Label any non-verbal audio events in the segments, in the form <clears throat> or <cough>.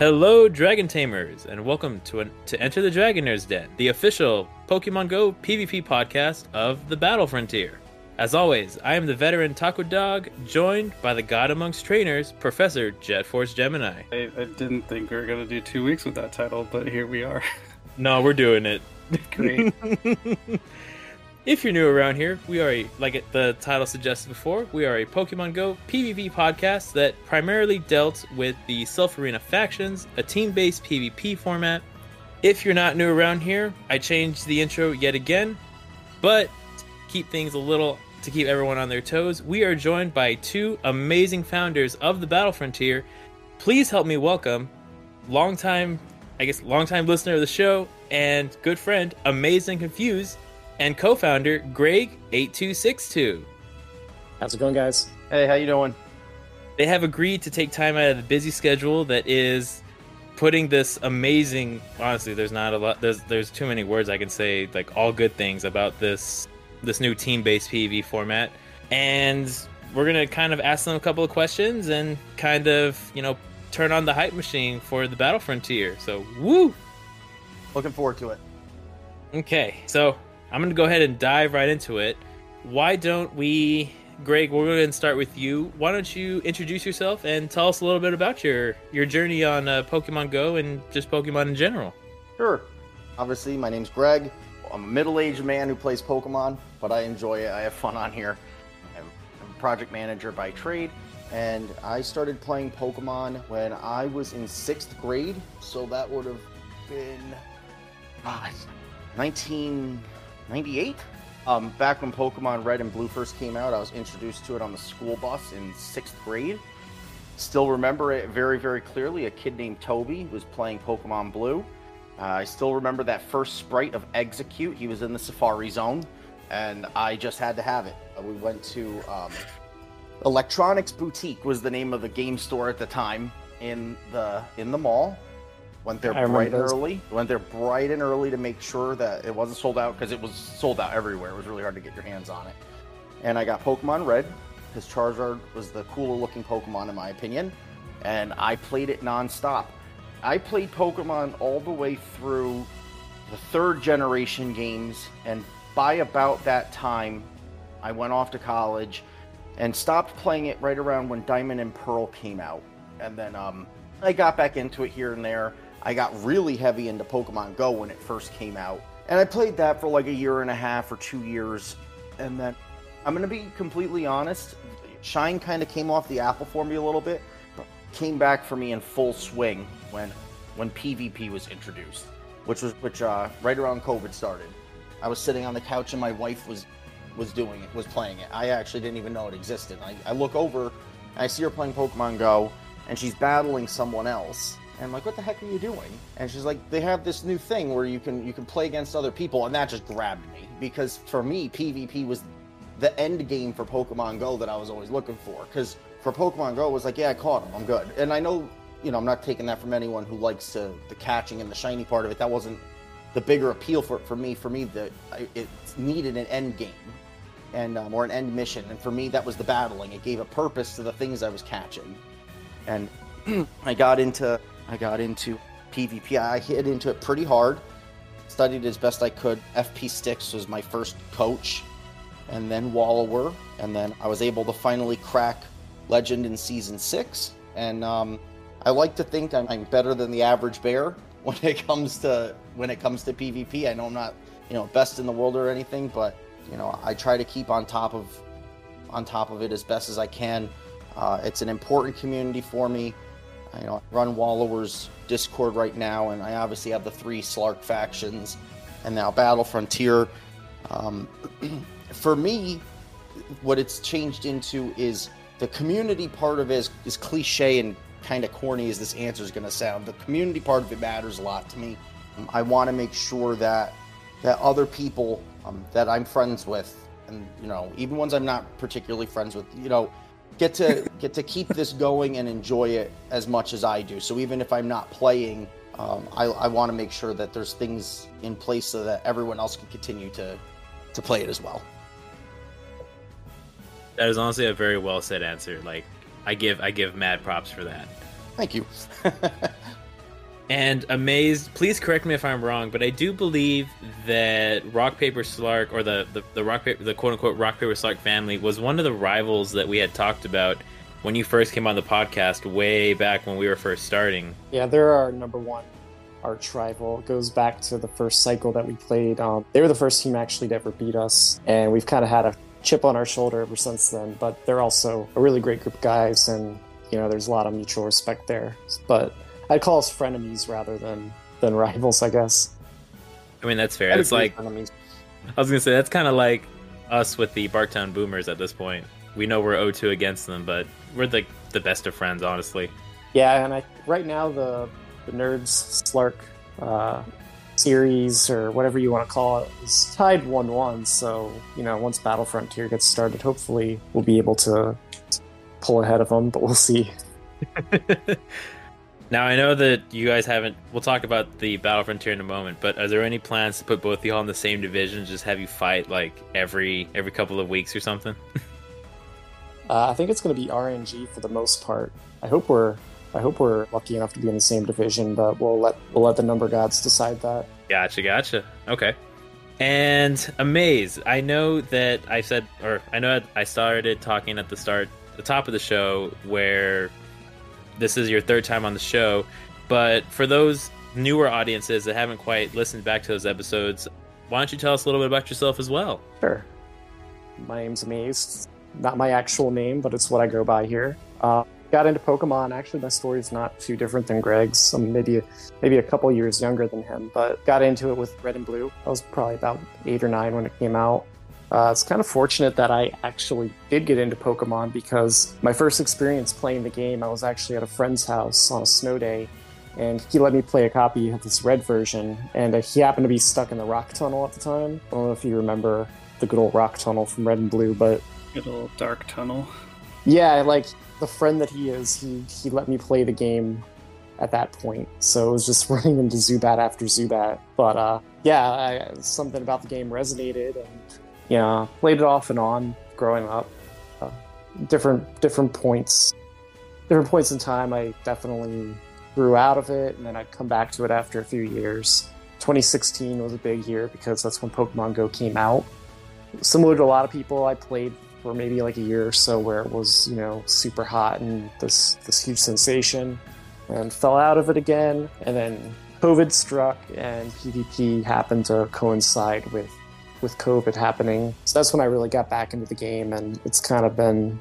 Hello, Dragon Tamers, and welcome to an, to Enter the Dragonair's Den, the official Pokemon Go PvP podcast of the Battle Frontier. As always, I am the veteran Taco Dog, joined by the God amongst trainers, Professor Jet Force Gemini. I, I didn't think we were gonna do two weeks with that title, but here we are. No, we're doing it. <laughs> Great. <laughs> If you're new around here, we are a, like the title suggested before, we are a Pokemon Go PvP podcast that primarily dealt with the Silph Arena factions, a team based PvP format. If you're not new around here, I changed the intro yet again, but keep things a little to keep everyone on their toes, we are joined by two amazing founders of the Battle Frontier. Please help me welcome longtime, I guess, longtime listener of the show and good friend, Amazednconfused, and co-founder Greg8262. How's it going, guys? Hey, how you doing? They have agreed to take time out of the busy schedule that is putting this amazing honestly there's not a lot there's there's too many words I can say like all good things about this this new team-based PvP format and we're going to kind of ask them a couple of questions and kind of, you know, turn on the hype machine for the Battle Frontier. So, woo! Looking forward to it. Okay, so I'm going to go ahead and dive right into it. Why don't we, Greg? We're going to start with you. Why don't you introduce yourself and tell us a little bit about your your journey on uh, Pokemon Go and just Pokemon in general? Sure. Obviously, my name's Greg. I'm a middle-aged man who plays Pokemon, but I enjoy it. I have fun on here. I'm a project manager by trade, and I started playing Pokemon when I was in sixth grade. So that would have been 19. 98? Um, back when Pokemon Red and Blue first came out, I was introduced to it on the school bus in sixth grade. Still remember it very, very clearly. A kid named Toby was playing Pokemon Blue. Uh, I still remember that first sprite of Exeggcute. He was in the Safari Zone, and I just had to have it. Uh, we went to um, Electronics Boutique was the name of the game store at the time in the in the mall, Went there I bright and early. Went there bright and early to make sure that it wasn't sold out because it was sold out everywhere. It was really hard to get your hands on it. And I got Pokemon Red because Charizard was the cooler looking Pokemon in my opinion, and I played it nonstop. I played Pokemon all the way through the third generation games, and by about that time, I went off to college and stopped playing it right around when Diamond and Pearl came out. And then um, I got back into it here and there. I got really heavy into Pokemon Go when it first came out. And I played that for like a year and a half or two years. And then I'm going to be completely honest, Shine kind of came off the apple for me a little bit, but came back for me in full swing when when PvP was introduced, which was which uh, right around COVID started. I was sitting on the couch and my wife was was doing it, was playing it. I actually didn't even know it existed. I, I look over I see her playing Pokemon Go, and she's battling someone else. And I'm like, what the heck are you doing? And she's like, they have this new thing where you can you can play against other people, and that just grabbed me because for me, PvP was the end game for Pokemon Go that I was always looking for. Because for Pokemon Go, it was like, yeah, I caught him, I'm good. And I know, you know, I'm not taking that from anyone who likes to, the catching and the shiny part of it. That wasn't the bigger appeal for for me. For me, that it needed an end game and um, or an end mission. And for me, that was the battling. It gave a purpose to the things I was catching. And <clears throat> I got into I got into PvP. I hit into it pretty hard. Studied as best I could. FP Sticks was my first coach, and then Wallower, and then I was able to finally crack Legend in season six. And um, I like to think I'm, I'm better than the average bear <laughs> when it comes to when it comes to PvP. I know I'm not you know best in the world or anything, but you know I try to keep on top of on top of it as best as I can. Uh, it's an important community for me. I, you know, run Wallower's Discord right now, and I obviously have the three Slark factions, and now Battle Frontier. Um, <clears throat> for me, what it's changed into is the community part of it is, is cliche and kind of corny as this answer is going to sound. The community part of it matters a lot to me. Um, I want to make sure that that other people um, that I'm friends with, and you know, even ones I'm not particularly friends with, you know, get to get to keep this going and enjoy it as much as I do. So even if I'm not playing, um, I, I want to make sure that there's things in place so that everyone else can continue to to play it as well. That is honestly a very well said answer. Like, I give I give mad props for that. Thank you. <laughs> And amazed, please correct me if I'm wrong, but I do believe that Rock Paper Slark or the, the, the rock paper the quote unquote Rock Paper Slark family was one of the rivals that we had talked about when you first came on the podcast way back when we were first starting. Yeah, they're our number one arch rival. Goes back to the first cycle that we played. Um, they were the first team actually to ever beat us, and we've kind of had a chip on our shoulder ever since then. But they're also a really great group of guys, and you know, there's a lot of mutual respect there. But I'd call us frenemies rather than than rivals, I guess. I mean, that's fair. I'd It's like, frenemies. I was going to say, that's kind of like us with the Barktown Boomers at this point. We know we're 0 2 against them, but we're like the best of friends, honestly. Yeah, and I right now the the nerds Slark uh, series or whatever you want to call it is tied one one. So you know, once Battle Frontier gets started, hopefully we'll be able to pull ahead of them. But we'll see. <laughs> Now I know that you guys haven't. We'll talk about the Battle Frontier in a moment, but are there any plans to put both of y'all in the same division? Just have you fight like every every couple of weeks or something? <laughs> Uh, I think it's going to be RNG for the most part. I hope we're I hope we're lucky enough to be in the same division, but we'll let we'll let the number gods decide that. Gotcha, gotcha. Okay. And Amaze, I know that I said, or I know I started talking at the start, the top of the show, where this is your third time on the show. But for those newer audiences that haven't quite listened back to those episodes, why don't you tell us a little bit about yourself as well? Sure. My name's Amazed. Not my actual name, but it's what I go by here. Uh, got into Pokemon. Actually, my story is not too different than Greg's. I'm maybe maybe a couple years younger than him, but got into it with Red and Blue. I was probably about eight or nine when it came out. Uh, it's kind of fortunate that I actually did get into Pokemon because my first experience playing the game, I was actually at a friend's house on a snow day, and he let me play a copy of this red version, and uh, he happened to be stuck in the rock tunnel at the time. I don't know if you remember the good old rock tunnel from Red and Blue, but Good old dark tunnel. yeah, like the friend that he is, he he let me play the game at that point. So it was just <laughs> running into Zubat after Zubat. But uh, yeah, I, something about the game resonated, and you know, played it off and on growing up. Uh, different different points, different points in time. I definitely grew out of it, and then I'd come back to it after a few years. 2016 was a big year because that's when Pokemon Go came out. Similar to a lot of people, I played for maybe like a year or so where it was you know super hot and this this huge sensation and fell out of it again and then covid struck and pvp happened to coincide with with covid happening so that's when i really got back into the game and it's kind of been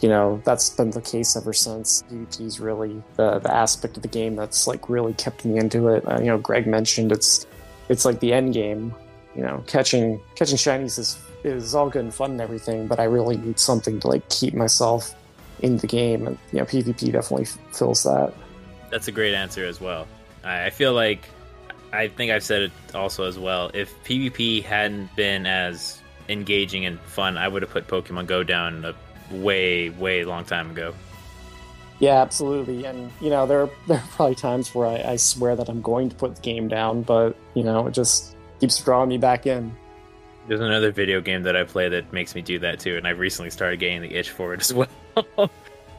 you know that's been the case ever since pvp is really the, the aspect of the game that's like really kept me into it uh, you know greg mentioned it's it's like the end game you know catching catching shinies is is all good and fun and everything, but I really need something to like keep myself in the game, and you know, PvP definitely f- fills that. That's a great answer as well. I feel like I think I've said it also as well. If PvP hadn't been as engaging and fun, I would have put Pokemon Go down a way, way long time ago. Yeah, absolutely. And you know, there <laughs> there are probably times where I, I swear that I'm going to put the game down, but you know, it just keeps drawing me back in. There's another video game that I play that makes me do that too, and I've recently started getting the itch for it <laughs> as well.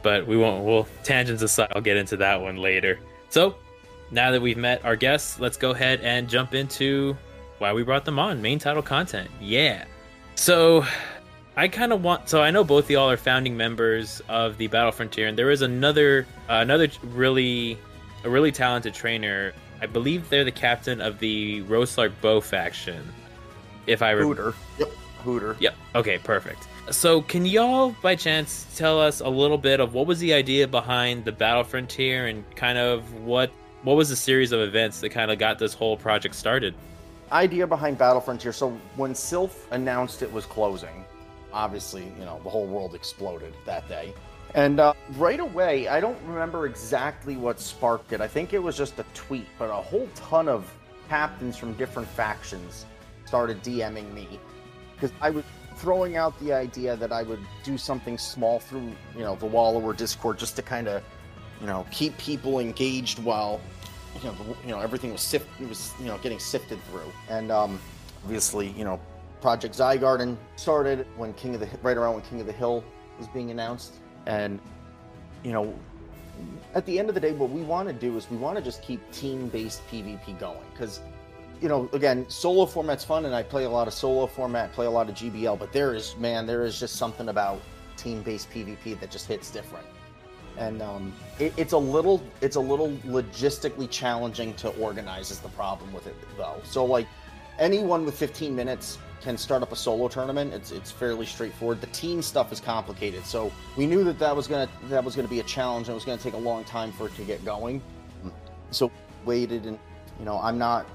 but we won't. We'll tangents aside. I'll get into that one later. So now that we've met our guests, let's go ahead and jump into why we brought them on. Main title content. Yeah. So I kind of want. So I know both of y'all are founding members of the Battle Frontier, and there is another uh, another really a really talented trainer. I believe they're the captain of the Roslark Bow faction. If I remember. Hooter. Yep. Hooter. Yep. Okay, perfect. So, can y'all, by chance, tell us a little bit of what was the idea behind the Battle Frontier and kind of what what was the series of events that kind of got this whole project started? idea behind Battle Frontier. So when Silph announced it was closing, obviously, you know, the whole world exploded that day. And uh, right away, I don't remember exactly what sparked it. I think it was just a tweet, but a whole ton of captains from different factions started DMing me because I was throwing out the idea that I would do something small through, you know, the Wallower Discord just to kind of, you know, keep people engaged while you know, you know, everything was sift, it was, you know, getting sifted through. And um, obviously, you know, Project Zygarde started when King of the right around when King of the Hill was being announced, and you know, at the end of the day, what we want to do is we want to just keep team-based PvP going. Because, you know, again, solo format's fun, and I play a lot of solo format, play a lot of GBL, but there is, man, there is just something about team-based PvP that just hits different, and um, it, it's a little, it's a little logistically challenging to organize. Is the problem with it though? So like, anyone with 15 minutes can start up a solo tournament. It's it's fairly straightforward. The team stuff is complicated, so we knew that that was gonna that was gonna be a challenge and it was gonna take a long time for it to get going. So waited, and you know I'm not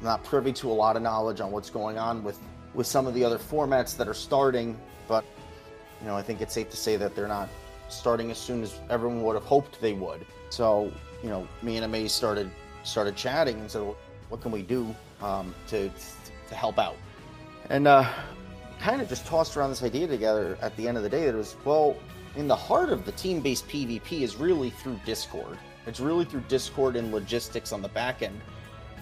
not privy to a lot of knowledge on what's going on with with some of the other formats that are starting, but you know I think it's safe to say that they're not starting as soon as everyone would have hoped they would. So you know me and Amaze started started chatting and said, what can we do um, to to help out? and uh, kind of just tossed around this idea together at the end of the day that it was well in the heart of the team-based pvp is really through discord it's really through discord and logistics on the back end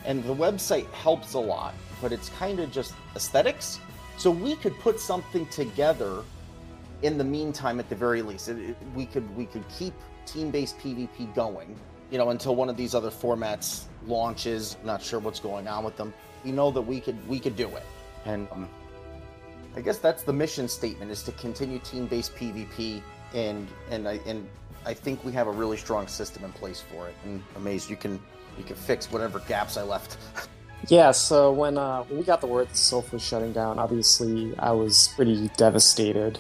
and the website helps a lot but it's kind of just aesthetics so we could put something together in the meantime at the very least it, it, we could we could keep team-based pvp going you know until one of these other formats launches not sure what's going on with them we know that we could we could do it and um, I guess that's the mission statement: is to continue team-based PvP, and and I and I think we have a really strong system in place for it. And amazed you can you can fix whatever gaps I left. <laughs> yeah. So when uh, when we got the word that Silph was shutting down, obviously I was pretty devastated.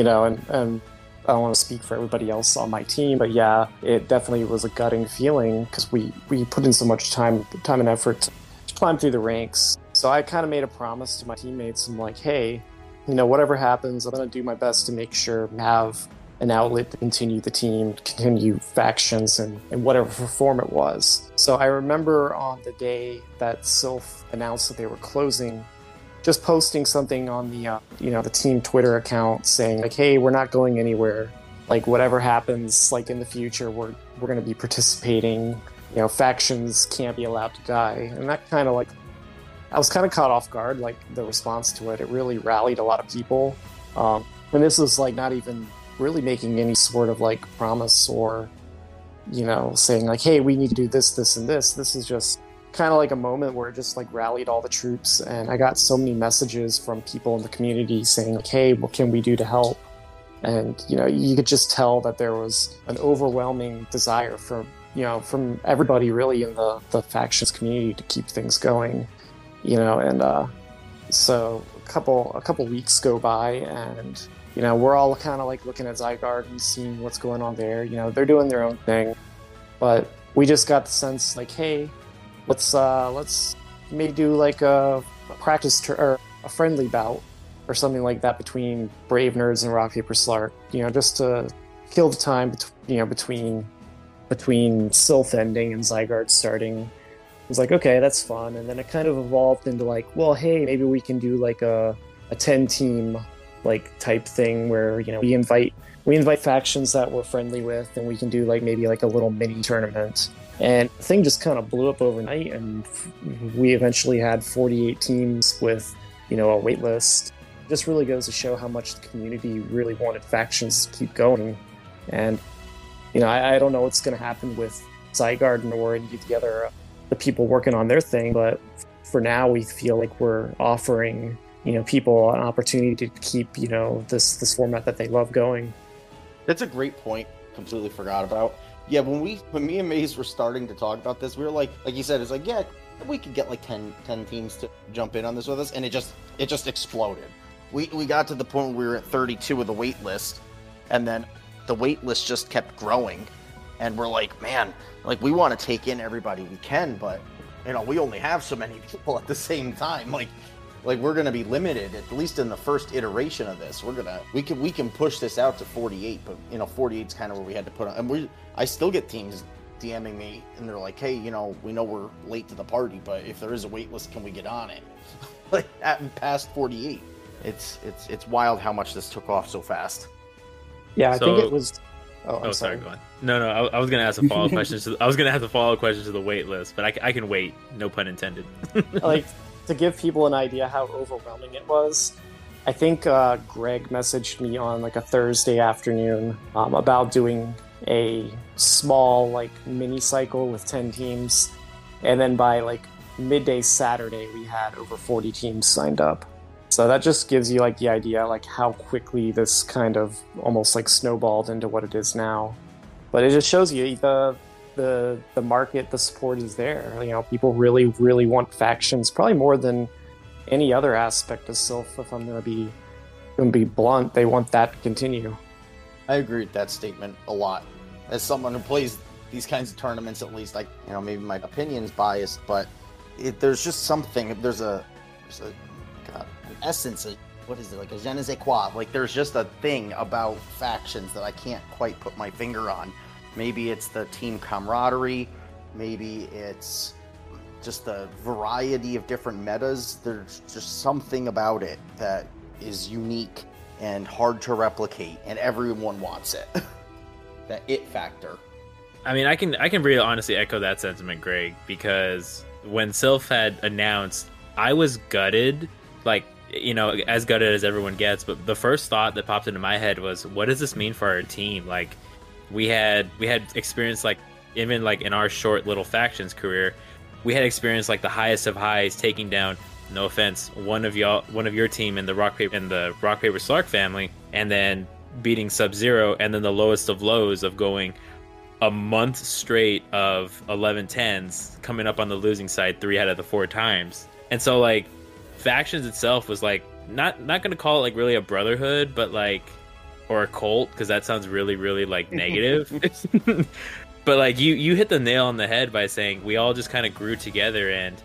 You know, and and I don't want to speak for everybody else on my team, but yeah, it definitely was a gutting feeling because we we put in so much time time and effort to climb through the ranks so I kind of made a promise to my teammates. I'm like, hey, you know, whatever happens, I'm going to do my best to make sure we have an outlet to continue the team, continue factions, and, and whatever form it was. So I remember on the day that Silph announced that they were closing, just posting something on the uh, you know the team Twitter account saying like, "Hey, we're not going anywhere. Like whatever happens, like in the future, we're we're going to be participating. You know, factions can't be allowed to die." And that kind of like I was kind of caught off guard, like the response to it. It really rallied a lot of people. Um, and this was like not even really making any sort of like promise or, you know, saying like, hey, we need to do this, this, and this. This is just kind of like a moment where it just like rallied all the troops. And I got so many messages from people in the community saying, like, hey, what can we do to help? And, you know, you could just tell that there was an overwhelming desire from, you know, from everybody really in the, the factions community to keep things going you know, and uh, so a couple a couple weeks go by, and you know, we're all kind of like looking at Zygarde and seeing what's going on there. You know, they're doing their own thing, but we just got the sense like, hey, let's uh, let's maybe do like a, a practice tur- or a friendly bout or something like that between Brave Nerds and Rock Paper Slark. You know, just to kill the time, bet- you know, between between Silph ending and Zygarde starting was like, okay, that's fun. And then it kind of evolved into like, well, hey, maybe we can do like a, a 10 team like type thing where, you know, we invite we invite factions that we're friendly with and we can do like maybe like a little mini tournament. And the thing just kind of blew up overnight and we eventually had 48 teams with, you know, a wait list. This really goes to show how much the community really wanted factions to keep going. And, you know, I, I don't know what's going to happen with Zygarde or the other uh, the people working on their thing. But for now, we feel like we're offering you know people an opportunity to keep you know this this format that they love going. That's a great point. Completely forgot about. Yeah, when we when me and Maze were starting to talk about this, we were like, like you said, it's like yeah, we could get like 10, 10 teams to jump in on this with us, and it just it just exploded. We we got to the point where we were at thirty two with the wait list, and then the wait list just kept growing and we're like, man, like we want to take in everybody we can, but you know, we only have so many <laughs> people at the same time. Like, like we're gonna be limited at least in the first iteration of this. We're gonna we can we can push this out to 48, but you know, 48 is kind of where we had to put on. And we I still get teams DMing me and they're like, hey, you know, we know we're late to the party, but if there is a wait list, can we get on it? <laughs> like at past 48. It's it's it's wild how much this took off so fast. Yeah, I so, think it was Oh, oh sorry. sorry. Go on. No, no. I, I was gonna ask a follow up <laughs> question. To, I was gonna have a follow up question to the wait list, but I, I can wait. No pun intended. like to give people an idea how overwhelming it was. I think uh, Greg messaged me on like a Thursday afternoon um, about doing a small like mini cycle with 10 teams and then by like midday saturday we had over 40 teams signed up so that just gives you like the idea like how quickly this kind of almost like snowballed into what it is now but it just shows you the the the market the support is there you know people really really want factions probably more than any other aspect of Silph. if i'm gonna be gonna be blunt they want that to continue I agree with that statement a lot. As someone who plays these kinds of tournaments, at least, like you know, maybe my opinion's biased, but it, there's just something. There's a there's a God, an essence. What is it like a je ne sais quoi? Like there's just a thing about factions that I can't quite put my finger on. Maybe it's the team camaraderie. Maybe it's just the variety of different metas. There's just something about it that is unique and hard to replicate, and everyone wants it. <laughs> that it factor. I mean, I can I can really honestly echo that sentiment, Greg, because when Silph had announced, I was gutted, like you know, as gutted as everyone gets. But the first thought that popped into my head was, what does this mean for our team? Like, we had we had experienced like even like in our short little factions career, we had experienced like the highest of highs, taking down no offense, one of y'all, one of your team in the rock paper in the rock paper Slark family, and then beating Sub Zero, and then the lowest of lows of going a month straight of 11 10s coming up on the losing side three out of the four times. And so like factions itself was like not not to call it like really a brotherhood, but like or a cult because that sounds really really like <laughs> negative. but like you you hit the nail on the head by saying we all just kind of grew together and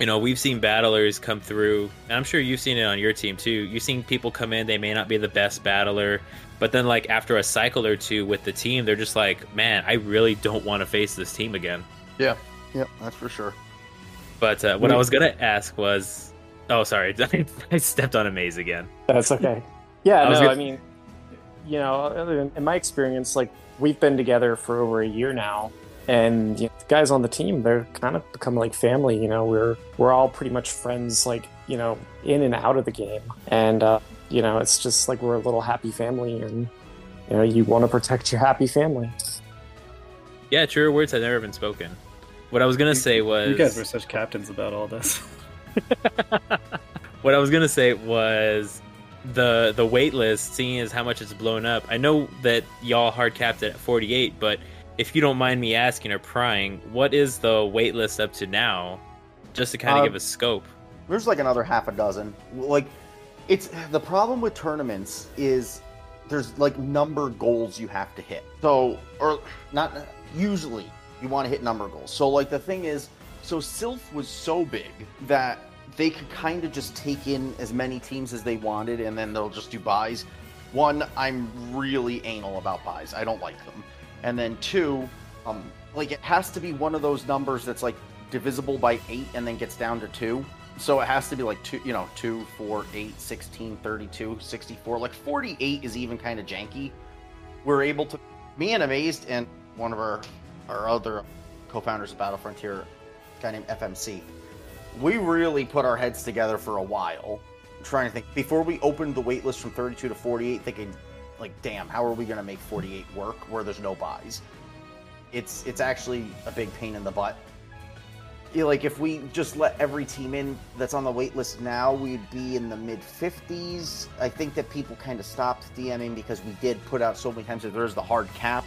you know, we've seen battlers come through, and I'm sure you've seen it on your team too. You've seen people come in, they may not be the best battler, but then like after a cycle or two with the team, they're just like, man, I really don't want to face this team again. Yeah, yeah, that's for sure. But uh, what I was gonna ask was, oh, sorry, <laughs> I stepped on Amaze again. That's okay. Yeah, I was no, gonna- I mean, you know, in my experience, like we've been together for over a year now, and you know, the guys on the team, they're kind of become like family. You know, we're we're all pretty much friends, like you know, in and out of the game, and uh, you know, it's just like we're a little happy family, and you know, you want to protect your happy family. Yeah, truer words had never been spoken. What I was gonna say was, You guys were such captains about all this. <laughs> what I was gonna say was the the wait list, seeing as how much it's blown up. I know that y'all hard capped it at 48, but if you don't mind me asking or prying, what is the wait list up to now? Just to kind of Um, give a scope. There's like another half a dozen. Like, it's the problem with tournaments is there's like number goals you have to hit. So, or not usually you want to hit number goals. So, like the thing is, so Silph was so big that they could kind of just take in as many teams as they wanted, and then they'll just do buys. One, I'm really anal about buys. I don't like them. And then two, um, like it has to be one of those numbers that's like divisible by eight and then gets down to two. So it has to be like two, you know, 2, 4, 8, 16, 32, 64. Like 48 is even kind of janky. We're able to, me and Amazed and one of our, our other co founders of Battle Frontier, guy named FMC, we really put our heads together for a while trying to think. Before we opened the waitlist from 32 to 48, thinking, like, damn, how are we going to make 48 work where there's no buys? It's it's actually a big pain in the butt like if we just let every team in that's on the wait list now, we'd be in the mid 50s. I think that people kind of stopped DMing because we did put out so many times that there's the hard cap.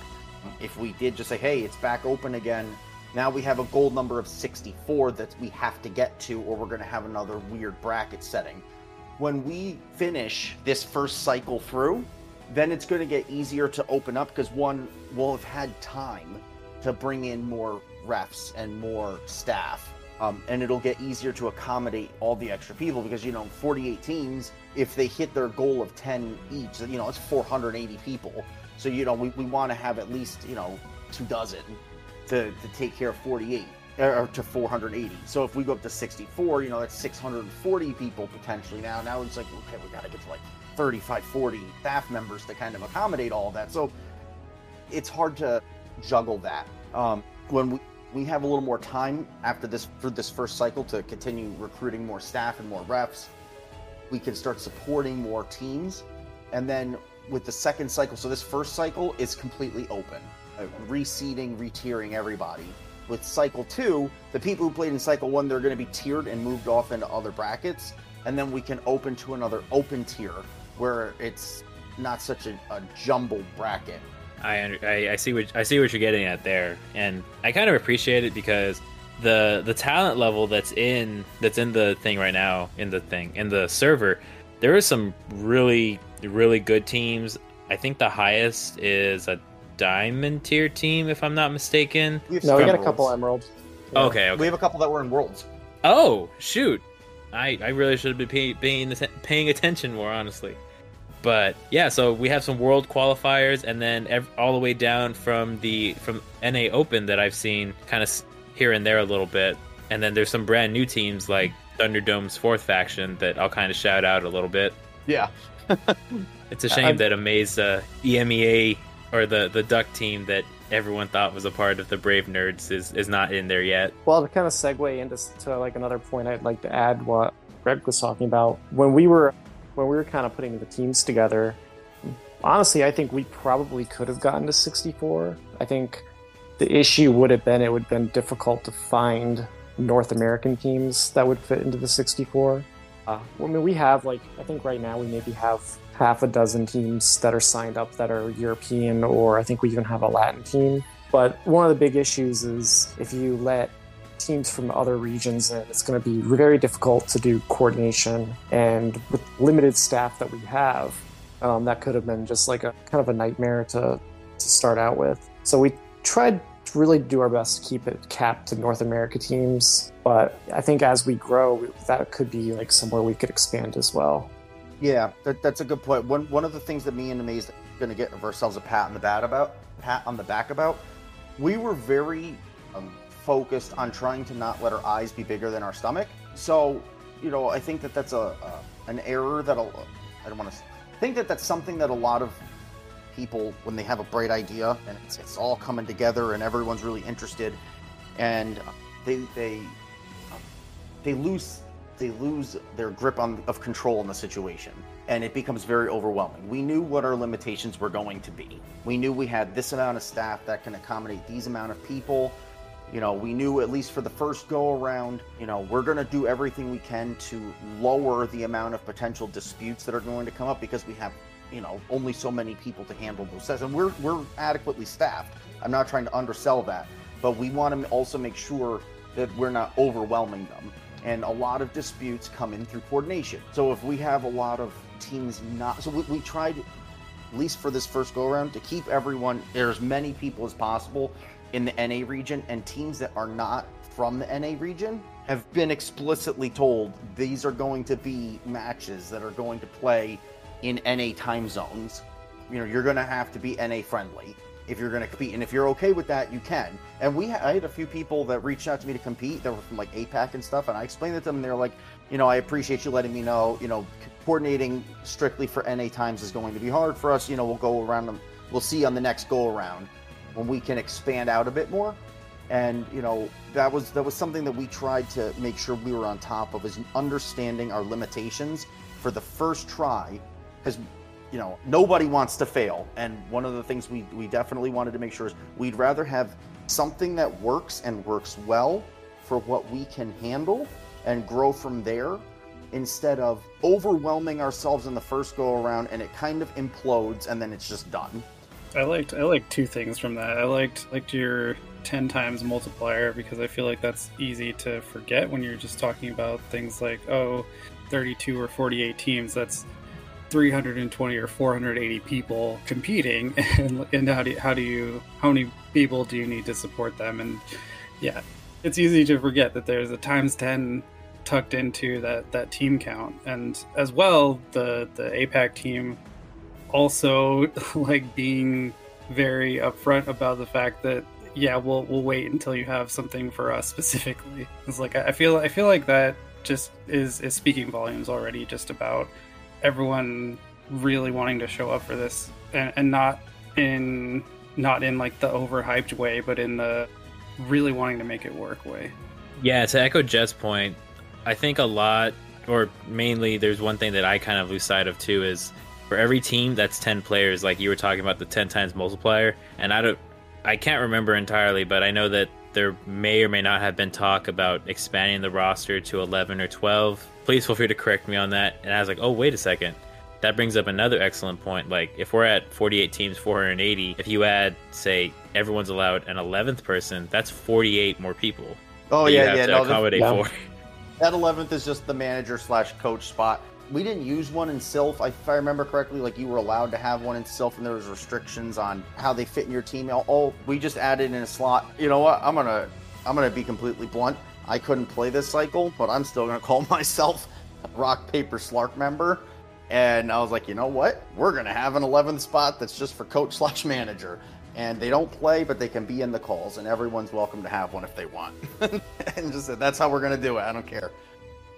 If we did just say, hey, it's back open again, now we have a gold number of 64 that we have to get to, or we're going to have another weird bracket setting. When we finish this first cycle through, then it's going to get easier to open up because one, we'll have had time to bring in more refs and more staff. Um, and it'll get easier to accommodate all the extra people because, you know, 48 teams, if they hit their goal of 10 each, you know, it's 480 people. So, you know, we, we want to have at least, you know, two dozen to, to take care of 48 or to 480. So if we go up to 64, you know, that's 640 people potentially now. Now it's like, okay, we got to get to like 35, 40 staff members to kind of accommodate all of that. So it's hard to juggle that. Um, when we, we have a little more time after this for this first cycle to continue recruiting more staff and more reps, we can start supporting more teams. And then with the second cycle, so this first cycle is completely open. Uh, reseeding, retiering everybody. With Cycle 2, the people who played in Cycle 1, they're going to be tiered and moved off into other brackets. And then we can open to another open tier where it's not such a, a jumbled bracket. I, I I see what I see what you're getting at there, and I kind of appreciate it because the the talent level that's in that's in the thing right now in the thing in the server, there is some really really good teams. I think the highest is a diamond tier team, if I'm not mistaken. We have No, we got a couple emeralds. emeralds. Yeah. Okay, okay. We have a couple that were in worlds. Oh shoot! I I really should have been pay, paying paying attention more honestly. But yeah, so we have some world qualifiers, and then ev- all the way down from the from NA Open that I've seen kind of here and there a little bit, and then there's some brand new teams like Thunderdome's fourth faction that I'll kind of shout out a little bit. Yeah. <laughs> It's a shame I'm- that Amaze uh, EMEA or the the Duck team that everyone thought was a part of the Brave Nerds is is not in there yet. Well, to kind of segue into to like another point, I'd like to add what Greg was talking about when we were when we were kind of putting the teams together. Honestly, I think we probably could have gotten to 64. I think the issue would have been it would have been difficult to find North American teams that would fit into the 64. Uh, I mean, we have like I think right now we maybe have half a dozen teams that are signed up that are European, or I think we even have a Latin team. But one of the big issues is if you let teams from other regions in, it's going to be very difficult to do coordination. And with limited staff that we have, um, that could have been just like a kind of a nightmare to, to start out with. So we tried to really do our best to keep it capped to North America teams. But I think as we grow, that could be like somewhere we could expand as well. Yeah, that, that's a good point. One one of the things that me and Amaze going to get ourselves a pat on the bat about, pat on the back about, we were very um, focused on trying to not let our eyes be bigger than our stomach. So, you know, I think that that's a, a an error that I don't want to think that that's something that a lot of people, when they have a bright idea and it's, it's all coming together and everyone's really interested, and they they they lose they lose their grip on of control in the situation and it becomes very overwhelming. We knew what our limitations were going to be. We knew we had this amount of staff that can accommodate these amount of people. You know, we knew at least for the first go around, you know, we're going to do everything we can to lower the amount of potential disputes that are going to come up because we have, you know, only so many people to handle those sets and we're we're adequately staffed. I'm not trying to undersell that, but we want to also make sure that we're not overwhelming them and a lot of disputes come in through coordination. So if we have a lot of teams not, so we, we tried, at least for this first go around, to keep everyone, there as many people as possible in the NA region, and teams that are not from the NA region have been explicitly told these are going to be matches that are going to play in NA time zones. You know, you're going to have to be NA friendly if you're going to compete. And if you're okay with that, you can. And we, I had a few people that reached out to me to compete that were from like APAC and stuff, and I explained it to them. And they're like, you know, I appreciate you letting me know. You know, coordinating strictly for NA times is going to be hard for us. You know, we'll go around them. We'll see on the next go around when we can expand out a bit more. And you know, that was that was something that we tried to make sure we were on top of is understanding our limitations for the first try, because you know nobody wants to fail and one of the things we, we definitely wanted to make sure is we'd rather have something that works and works well for what we can handle and grow from there instead of overwhelming ourselves in the first go around and it kind of implodes and then it's just done I liked I liked two things from that. I liked liked your ten times multiplier because I feel like that's easy to forget when you're just talking about things like oh, 32 or 48 teams. That's 320 or 480 people competing, <laughs> and, and how do you, how do you how many people do you need to support them? And yeah, it's easy to forget that there's a times 10 tucked into that that team count, and as well the the APAC team also <laughs> like being very upfront about the fact that yeah we'll we'll wait until you have something for us specifically it's like i feel i feel like that just is is speaking volumes already just about everyone really wanting to show up for this and, and not in not in like the overhyped way but in the really wanting to make it work way. Yeah, to echo Jeff's point, I think a lot, or mainly, there's one thing that I kind of lose sight of too is for every team that's 10 players, like you were talking about the 10 times multiplier, and I don't, I can't remember entirely, but I know that there may or may not have been talk about expanding the roster to 11 or 12. Please feel free to correct me on that. And I was like, oh, wait a second. That brings up another excellent point. Like, if we're at 48 teams, 480, if you add, say, everyone's allowed an 11th person, that's 48 more people. Oh that you yeah, have yeah. to No, the- accommodate Yeah. for. that eleventh is just the manager slash coach spot. We didn't use one in Silph. If I remember correctly, like you were allowed to have one in Silph, and there was restrictions on how they fit in your team. Oh, oh, we just added in a slot. You know what? I'm gonna, I'm gonna be completely blunt. I couldn't play this cycle, but I'm still gonna <laughs> call myself rock paper slark member. And I was like, you know what? We're gonna have an 11th spot that's just for coach <laughs> slash manager. And they don't play, but they can be in the calls, and everyone's welcome to have one if they want. <laughs> and just that's how we're gonna do it. I don't care.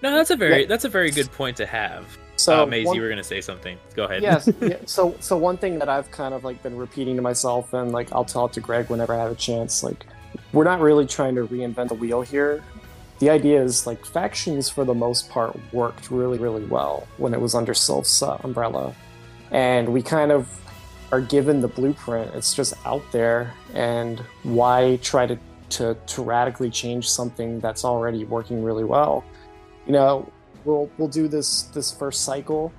No, that's a very Yeah. that's a very good point to have. So uh, Maisie, one- you were gonna say something. Go ahead. yes. <laughs> yeah, so so one thing that I've kind of like been repeating to myself, and like I'll tell it to Greg whenever I have a chance. Like, we're not really trying to reinvent the wheel here. The idea is like factions for the most part worked really really well when it was under Silph's uh, umbrella, and we kind of are given the blueprint. It's just out there, and why try to to, to radically change something that's already working really well? You know, we'll we'll do this this first cycle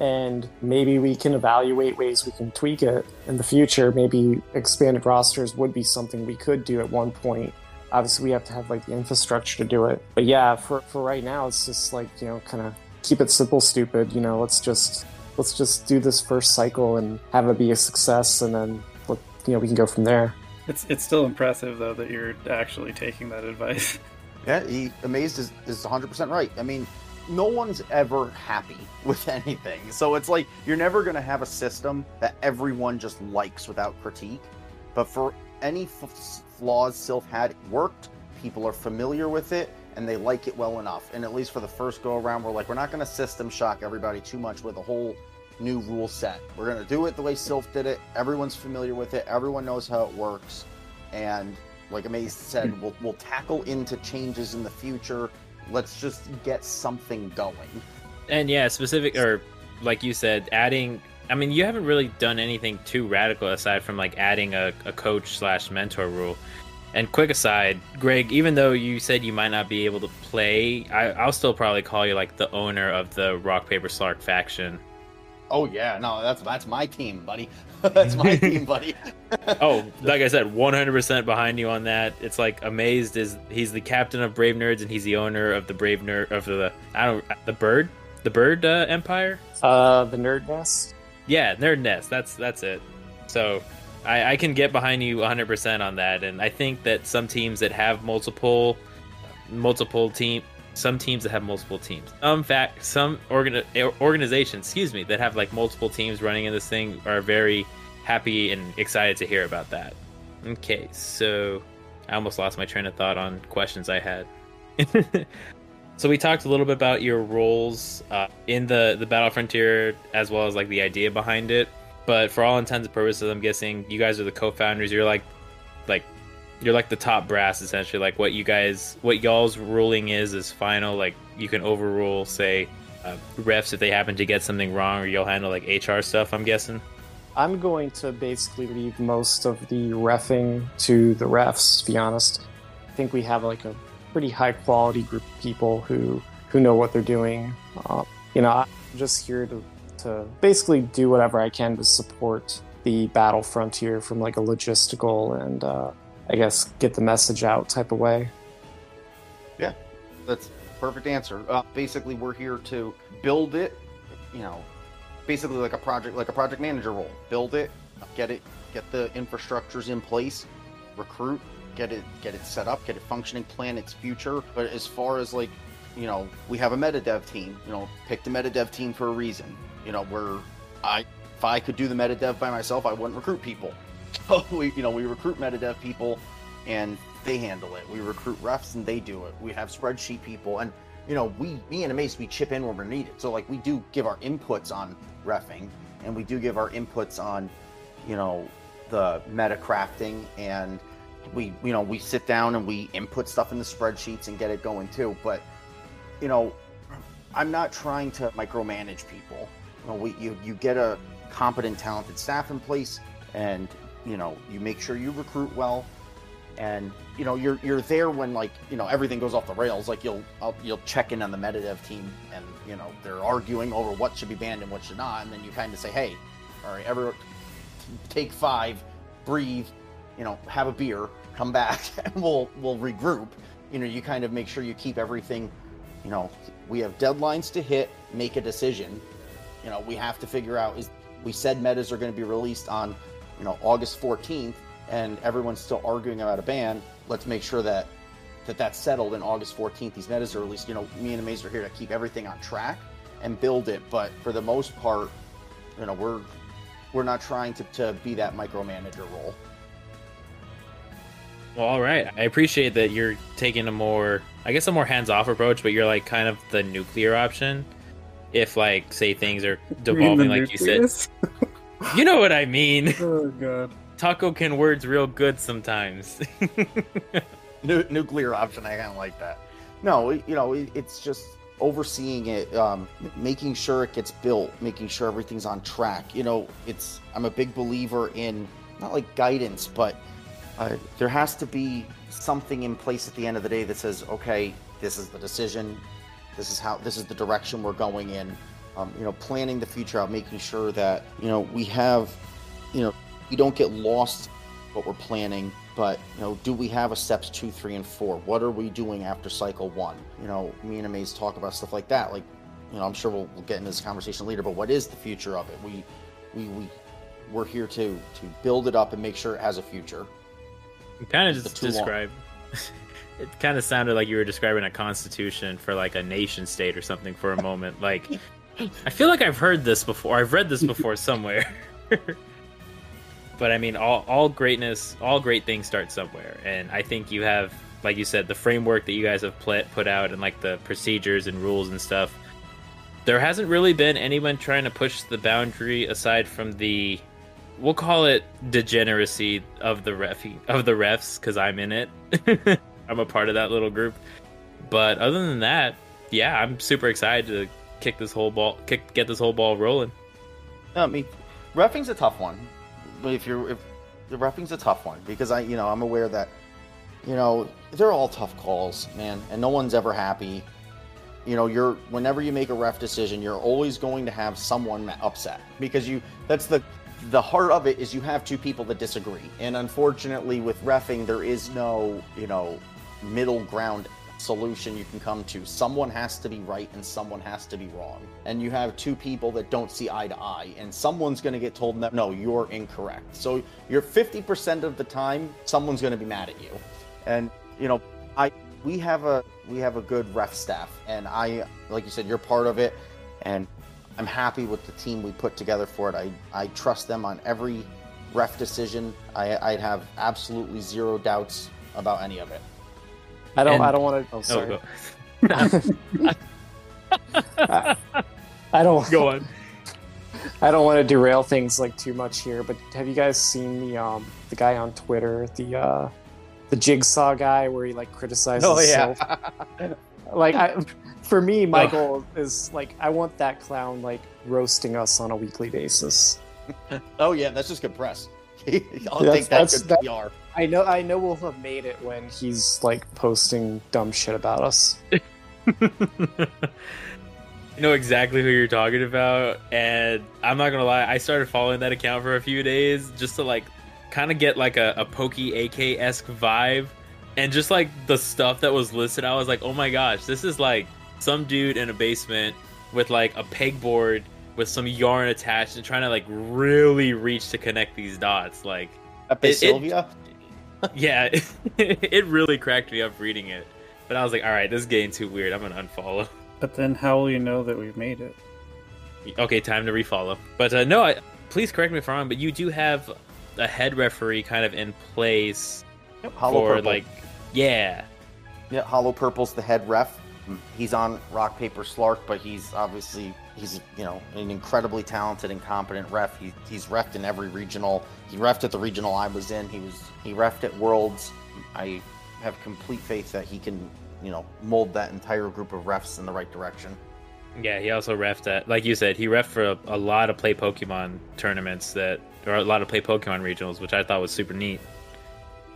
and maybe we can evaluate ways we can tweak it in the future. Maybe expanded rosters would be something we could do at one point. Obviously, we have to have like the infrastructure to do it. But yeah, for for right now, it's just like you know, kind of keep it simple, stupid. You know, let's just let's just do this first cycle and have it be a success, and then you know we can go from there. It's it's still impressive though that you're actually taking that advice. <laughs> Yeah, he amazed is is 100 percent right. I mean, no one's ever happy <laughs> with anything, so it's like you're never gonna have a system that everyone just likes without critique. But for any f- flaws Silph had it worked, people are familiar with it and they like it well enough. And at least for the first go around, we're like, we're not gonna system shock everybody too much with a whole new rule set. We're gonna do it the way Silph did it. Everyone's familiar with it. Everyone knows how it works, and like Amaze said, hmm. we'll, we'll tackle into changes in the future. Let's just get something going. And yeah, specific or like you said, adding. I mean, you haven't really done anything too radical aside from like adding a, a coach slash mentor rule. And quick aside, Greg, even though you said you might not be able to play, I, I'll still probably call you like the owner of the Rock Paper Slark faction. Oh yeah, no, that's that's my team, buddy. <laughs> that's my team, <laughs> buddy. Oh, like I said, 100% behind you on that. It's like amazed is he's the captain of Brave Nerds and he's the owner of the Brave Nerd of the I don't the bird the bird uh, empire. Uh, the nerd nest. Yeah, Nerd Nest. That's that's it. So I, I can get behind you 100% on that, and I think that some teams that have multiple multiple team some teams that have multiple teams. Some fact some organ, organizations excuse me that have like multiple teams running in this thing are very happy and excited to hear about that. Okay so i almost lost my train of thought on questions i had. <laughs> So we talked a little bit about your roles uh, in the the battle frontier as well as like the idea behind it. But for all intents and purposes i'm guessing you guys are the co-founders. You're like like you're like the top brass essentially like what you guys what y'all's ruling is is final like you can overrule say uh, refs if they happen to get something wrong or you'll handle like hr stuff i'm guessing I'm going to basically leave most of the refing to the refs. To be honest, I think we have like a pretty high quality group of people who who know what they're doing. Uh, you know, I'm just here to to basically do whatever I can to support the battle frontier from like a logistical and uh, I guess get the message out type of way. Yeah, that's perfect answer. Uh, basically, we're here to build it. You know, basically like a project, like a project manager role. Build it, get it, get the infrastructures in place, recruit, get it, get it set up, get it functioning, plan its future. But as far as like, you know, we have a meta dev team. You know, picked a meta dev team for a reason. You know, where I, if I could do the meta dev by myself, I wouldn't recruit people. So <laughs> oh, we, you know, we recruit meta dev people, and they handle it. We recruit refs and they do it. We have spreadsheet people and you know, we me and Amaze we chip in when we're needed. So like we do give our inputs on refing and we do give our inputs on, you know, the meta crafting and we you know, we sit down and we input stuff in the spreadsheets and get it going too. But you know, I'm not trying to micromanage people. You know, we you, you get a competent, talented staff in place and you know you make sure you recruit well. And you know you're you're there when like you know everything goes off the rails. Like you'll I'll, you'll check in on the metadev team and you know they're arguing over what should be banned and what should not. And then you kind of say hey all right everyone take five breathe you know have a beer come back <laughs> and we'll we'll regroup. You know you kind of make sure you keep everything you know we have deadlines to hit make a decision. You know we have to figure out is we said metas are going to be released on you know august 14th and everyone's still arguing about a ban let's make sure that that that's settled in august 14th these metas are released you know me and Amaze are here to keep everything on track and build it but for the most part you know we're we're not trying to, to be that micromanager role Well, all right. I appreciate that you're taking a more, I guess, a more hands-off approach, but you're like kind of the nuclear option. If like, say, things are devolving, like you said, <laughs> you know what I mean. <laughs> Oh god. Taco can words real good sometimes. <laughs> Nu- nuclear option. I kind of like that. No, you know, it, it's just overseeing it, um, making sure it gets built, making sure everything's on track. You know, it's. I'm a big believer in not like guidance, but uh, there has to be something in place at the end of the day that says, okay, this is the decision, this is how, this is the direction we're going in. Um, you know, planning the future out, making sure that you know we have, you know, we don't get lost what we're planning but you know do we have a steps two three and four what are we doing after cycle one you know me and amaze talk about stuff like that like you know i'm sure we'll, we'll get into this conversation later but what is the future of it we we, we we're here to to build it up and make sure it has a future kind of just describe. <laughs> it kind of sounded like you were describing a constitution for like a nation state or something for a moment. Like, I feel like I've heard this before. I've read this <laughs> before somewhere. <laughs> but I mean, all all greatness, all great things start somewhere, and I think you have, like you said, the framework that you guys have put put out and like the procedures and rules and stuff. There hasn't really been anyone trying to push the boundary aside from the we'll call it degeneracy of the ref of the refs because I'm in it. <laughs> I'm a part of that little group. But other than that, yeah, I'm super excited to kick this whole ball, kick get this whole ball rolling. i mean refing's a tough one. But if you're if the refing's a tough one because i you know i'm aware that you know they're all tough calls man and no one's ever happy. You know you're whenever you make a ref decision you're always going to have someone upset because you that's the the heart of it is you have two people that disagree. And unfortunately with refing there is no you know middle ground solution you can come to. Someone has to be right and someone has to be wrong. And you have two people that don't see eye to eye and someone's going to get told no you're incorrect. So you're 50% of the time someone's going to be mad at you. And you know i we have a we have a good ref staff and i like you said you're part of it and i'm happy with the team we put together for it. I i trust them on every ref decision. I i'd have absolutely zero doubts about any of it I don't. And- I don't want to. Oh, Oh, sorry. go, <laughs> I don't. go on. I don't want to derail things like too much here, but have you guys seen the um the guy on Twitter, the uh the jigsaw guy where he like criticizes oh yeah <laughs> like I for me my Ugh. goal is like I want that clown like roasting us on a weekly basis. <laughs> oh yeah that's just good press i'll That's- take that that's- good that- pr I know I know we'll have made it when he's like posting dumb shit about us. you <laughs> know exactly who you're talking about, and I'm not gonna lie, I started following that account for a few days just to like kind of get like a, a pokey AK esque vibe, and just like the stuff that was listed, I was like, oh my gosh, this is like some dude in a basement with like a pegboard with some yarn attached and trying to like really reach to connect these dots, like. Pepe It- it- Sylvia yeah, <laughs> it really cracked me up reading it. But I was like, all right, this is getting too weird. I'm gonna unfollow. But then how will you know that we've made it? Okay, time to refollow. But uh, no, I, please correct me if I'm wrong. But you do have a head referee kind of in place Hollow for Purple. like, yeah, Yeah, Hollow Purple's the head ref. He's on Rock Paper Slark, but he's obviously he's you know an incredibly talented and competent ref. He, he's refed in every regional. He refed at the regional I was in. He was he refed at Worlds. I have complete faith that he can you know mold that entire group of refs in the right direction. yeah. He also refed at, like you said, he refed for a, a lot of play Pokemon tournaments that or a lot of play Pokemon regionals, which I thought was super neat.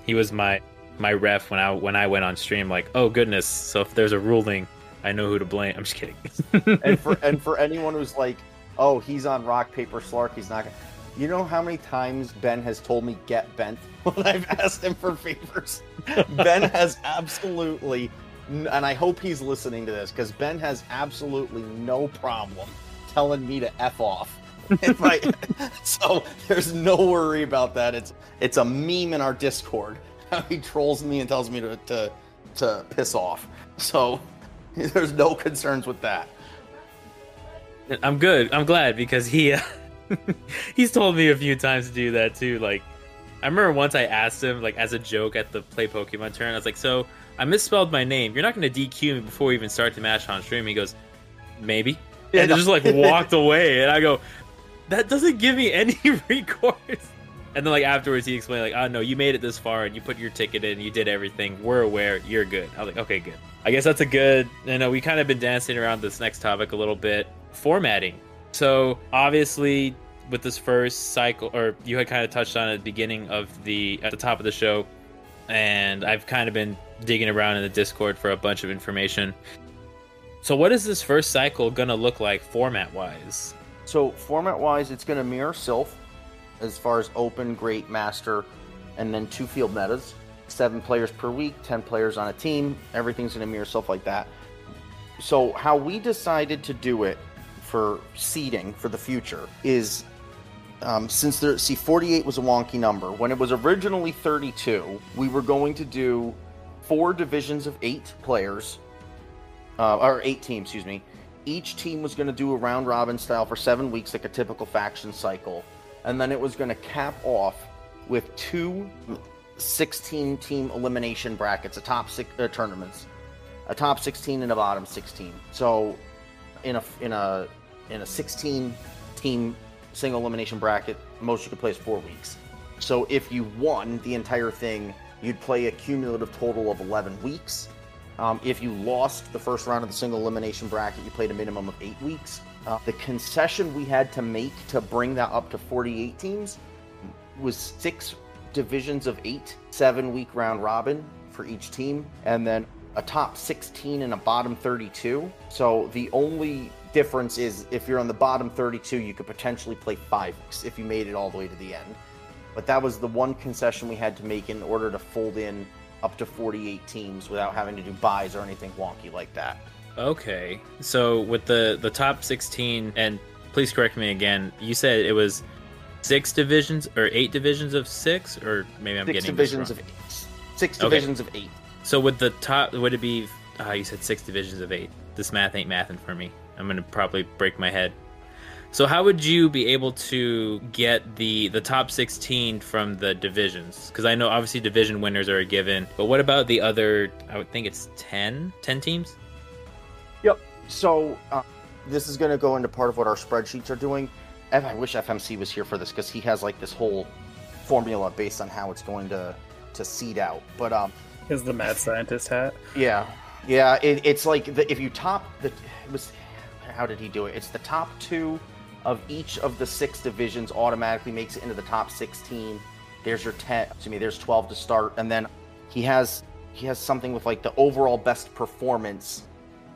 He was my my ref when I when I went on stream. Like, oh goodness, so if there's a ruling, I know who to blame. I'm just kidding. <laughs> and for and for <laughs> anyone who's like, oh, he's on rock paper slark, he's not. gonna You know how many times Ben has told me get bent <laughs> when I've asked him for favors? ben has absolutely, and I hope he's listening to this because Ben has absolutely no problem telling me to f off. I, so there's no worry about that. It's it's a meme in our Discord. How he trolls me and tells me to to, to piss off. So <laughs> there's no concerns with that. I'm good. I'm glad because he uh, <laughs> he's told me a few times to do that too. Like I remember once I asked him like as a joke at the play Pokemon turn. I was like, "So I misspelled my name. You're not going to DQ me before we even start to match on stream." He goes, "Maybe," Yeah, and no. just like walked <laughs> away. And I go, "That doesn't give me any recourse." And then like afterwards, he explained like, "Oh no, you made it this far, and you put your ticket in, you did everything. We're aware. You're good." I was like, "Okay, good." I guess that's a good. You know, we kind of been dancing around this next topic a little bit. Formatting. So obviously, with this first cycle, or you had kind of touched on at the beginning of the at the top of the show, and I've kind of been digging around in the Discord for a bunch of information. So, what is this first cycle gonna look like format wise? So format wise, it's to mirror Silph as far as open, great, master, and then two field metas. Seven players per week, ten players on a team. Everything's going to mirror Silph like that. So how we decided to do it for seeding for the future is um, since there see 48 was a wonky number when it was originally 32 we were going to do four divisions of eight players uh, or eight teams excuse me each team was going to do a round robin style for seven weeks like a typical faction cycle and then it was going to cap off with two 16 team elimination brackets a top six uh, tournaments. A top 16 and a bottom 16 so in a in a in a 16 team single elimination bracket most you could play is four weeks. So if you won the entire thing you'd play a cumulative total of 11 weeks. Um, if you lost the first round of the single elimination bracket you played a minimum of eight weeks uh, the concession we had to make to bring that up to 48 teams was six divisions of eight, seven week round robin for each team, and then a top 16 and a bottom 32. So the only difference is if you're on the bottom 32, you could potentially play five weeks if you made it all the way to the end. But that was the one concession we had to make in order to fold in up to 48 teams without having to do buys or anything wonky like that. Okay, so with the the top 16, and please correct me again. You said it was six divisions or eight divisions of six, or maybe I'm Six getting divisions of eight. Six Okay. divisions of eight. So with the top, would it be? Uh, you said six divisions of eight. This math ain't mathing for me. I'm gonna probably break my head. So how would you be able to get the the top 16 from the divisions? Because I know obviously division winners are a given, but what about the other? I would think it's 10, 10 teams. So uh, this is going to go into part of what our spreadsheets are doing. And I wish FMC was here for this because he has like this whole formula based on how it's going to to seed out. But um, Is the mad scientist hat? yeah, yeah, it, it's like the, if you top the it was how did he do it? It's the top two of each of the six divisions automatically makes it into the top 16. There's your 10. Excuse me. There's 12 to start, and then he has he has something with like the overall best performance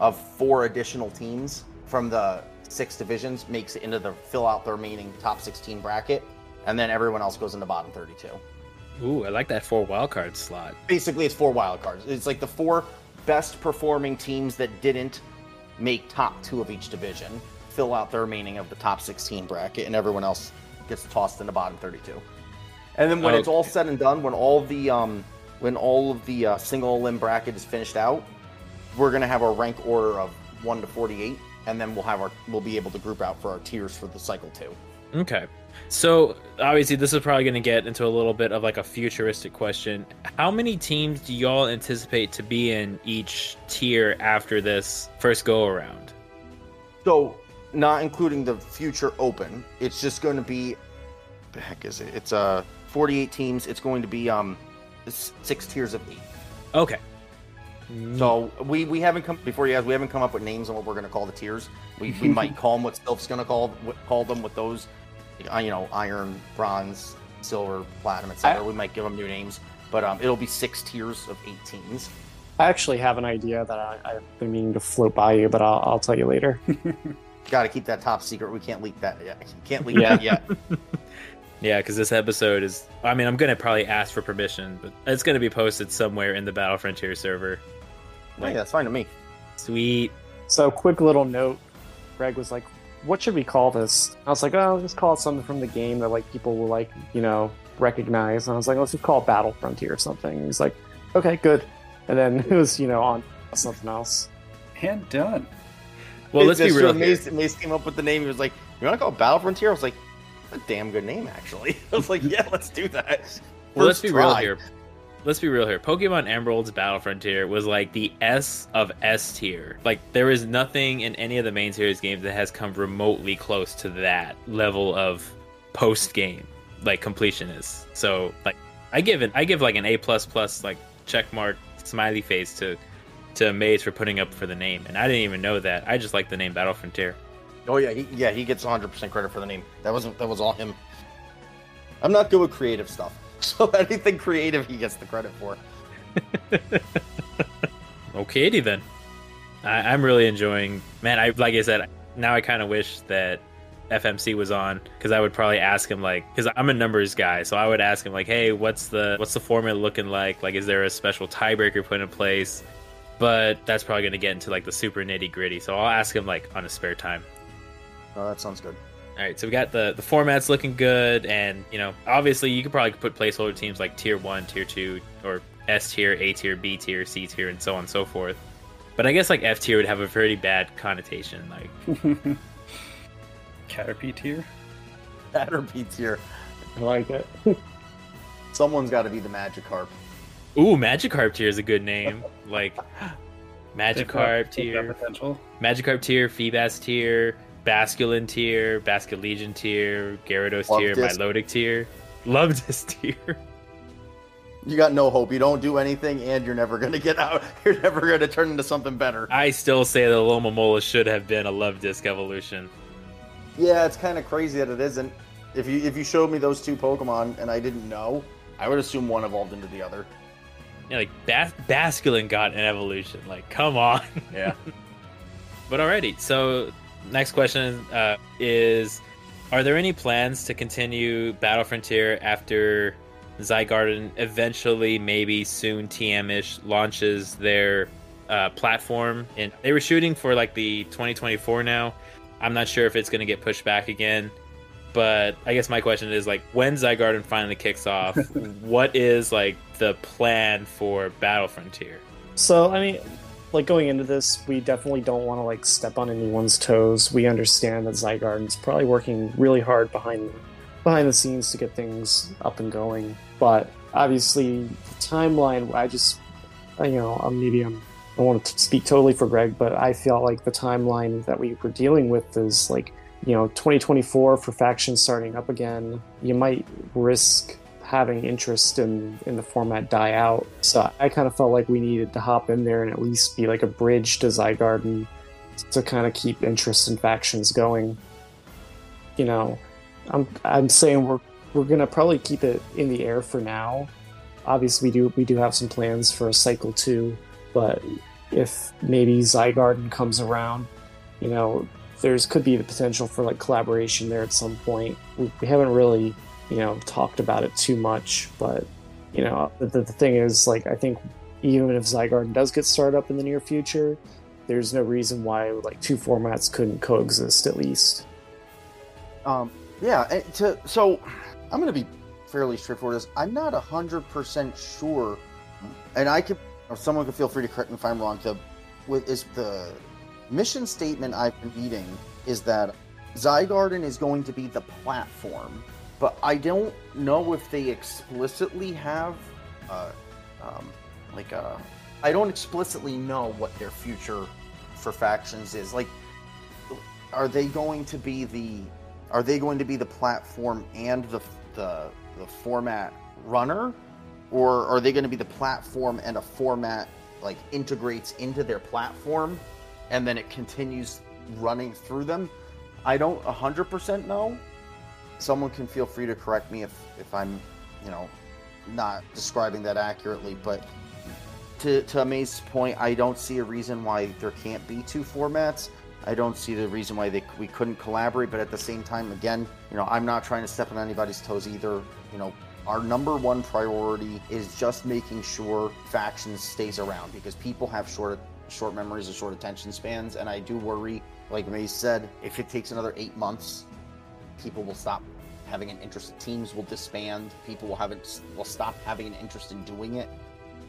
of four additional teams from the six divisions makes it into the fill out the remaining top 16 bracket, and then everyone else goes into bottom 32 Ooh, I like that four wildcard slot. basically it's four wild cards. It's like the four best performing teams that didn't make top two of each division fill out the remaining of the top 16 bracket, and everyone else gets tossed in the bottom 32. And then when it's all said and done, when all the um, when all of the uh, single elim bracket is finished out, we're gonna have our rank order of one to 48, and then we'll have our we'll be able to group out for our tiers for the cycle two. Okay. So obviously this is probably going to get into a little bit of like a futuristic question. How many teams do y'all anticipate to be in each tier after this first go around? So, not including the future open, it's just going to be. The heck is it? It's uh 48 teams. It's going to be um six tiers of eight. Okay. So we we haven't come before you guys. We haven't come up with names on what we're going to call the tiers. We, we <laughs> might call them what Silph's going to call call them with those uh, you know, iron, bronze, silver, platinum, etc. We might give them new names, but um, it'll be six tiers of 18s. I actually have an idea that I, I've been meaning to float by you, but I'll, I'll tell you later. <laughs> Got to keep that top secret. We can't leak that yet. Can't leak Yeah. that yet. <laughs> Yeah, because this episode is. I mean, I'm gonna probably ask for permission, but it's gonna be posted somewhere in the Battle Frontier server. Hey, that's fine to me. Sweet. So, quick little note Greg was like, What should we call this? I was like, Oh, let's call it something from the game that like people will like, you know, recognize. And I was like, Let's just call it Battle Frontier or something. And he's like, Okay, good. And then <laughs> it was, you know, on something else. And done. Well, let's be It's real. here. Mace, Mace came up with the name. He was like, "You want to call it Battle Frontier?" I was like, "A damn good name, actually." <laughs> I was like, "Yeah, let's do that." Well, let's First be real here. Let's be real here. Pokemon Emerald's Battle Frontier was like the S of S tier. Like there is nothing in any of the main series games that has come remotely close to that level of post game like completionist. So like I give it I give like an A plus plus like check mark smiley face to to Maze for putting up for the name. And I didn't even know that. I just like the name Battle Frontier. Oh yeah, he, yeah, he gets 100 percent credit for the name. That wasn't that was all him. I'm not good with creative stuff, <laughs> so anything creative he gets the credit for. <laughs> Okay, then. I, I'm really enjoying. Man, I like I said. Now I kind of wish that FMC was on because I would probably ask him like, because I'm a numbers guy, so I would ask him like, hey, what's the what's the formula looking like? Like, is there a special tiebreaker put in place? But that's probably going to get into like the super nitty gritty. So I'll ask him like on his spare time. Oh, that sounds good. All right, so we got the the formats looking good, and you know, obviously you could probably put placeholder teams like tier one, tier two, or S tier, A tier, B tier, C tier, and so on and so forth. But I guess like F tier would have a pretty bad connotation. Like, <laughs> Caterpie tier. That or B tier. I like it. <laughs> Someone's got to be the Magikarp. ooh, Magikarp tier is a good name. Like, They've Magikarp tier, Potential. Magikarp tier, Feebas tier, Basculin tier, Basculegion tier, Gyarados tier, Luvdisc. Milotic tier, Love this tier. You got no hope. You don't do anything, and you're never gonna get out. <laughs> You're never gonna turn into something better. I still say that Lomomola should have been a Luvdisc evolution. Yeah, it's kind of crazy that it isn't. If you if you showed me those two Pokemon and I didn't know, I would assume one evolved into the other. Yeah, like Bas- Basculin got an evolution. Like, come on. Yeah. <laughs> But alrighty. So, next question uh, is: Are there any plans to continue Battle Frontier after Zygarde eventually, maybe soon, TM-ish launches their uh, platform? And they were shooting for like the 2024 now. I'm not sure if it's going to get pushed back again. But I guess my question is like, when Zygarde finally kicks off, <laughs> what is like the plan for Battle Frontier? So, I mean, like going into this, we definitely don't want to like step on anyone's toes. We understand that Zygarde's probably working really hard behind behind the scenes to get things up and going. But obviously, the timeline. I just, you know, maybe I'm. I don't want to speak totally for Greg, but I feel like the timeline that we were dealing with is like, you know, 2024 for factions starting up again. You might risk having interest in in the format die out. So I kind of felt like we needed to hop in there and at least be like a bridge to Zygarde to kind of keep interest in factions going. You know, I'm I'm saying we're we're gonna probably keep it in the air for now. Obviously, we do we do have some plans for a cycle two, but if maybe Zygarde comes around, you know, there's could be the potential for like collaboration there at some point. We, we haven't really you know talked about it too much but you know the, the thing is like i think even if Zygarde does get started up in the near future there's no reason why like two formats couldn't coexist at least Um, yeah. To so, I'm gonna be fairly straightforward. This I'm not hundred percent sure, and I could, or someone could feel free to correct me if I'm wrong. The with is the mission statement I've been reading is that Zygarde is going to be the platform, but I don't know if they explicitly have, uh, um, like a. I don't explicitly know what their future for factions is. Like, are they going to be the are they going to be the platform and the the, the format runner or are they going to be the platform and a format like integrates into their platform and then it continues running through them i don't 100% know someone can feel free to correct me if if I'm, you know, not describing that accurately, but to to Amaze's point, I don't see a reason why there can't be two formats. I don't see the reason why they we couldn't collaborate, but at the same time, again, you know, I'm not trying to step on anybody's toes either. You know, our number one priority is just making sure factions stays around because people have short short memories and short attention spans, and I do worry, like Maze said, if it takes another eight months, people will stop having an interest. Teams will disband. People will have it will stop having an interest in doing it.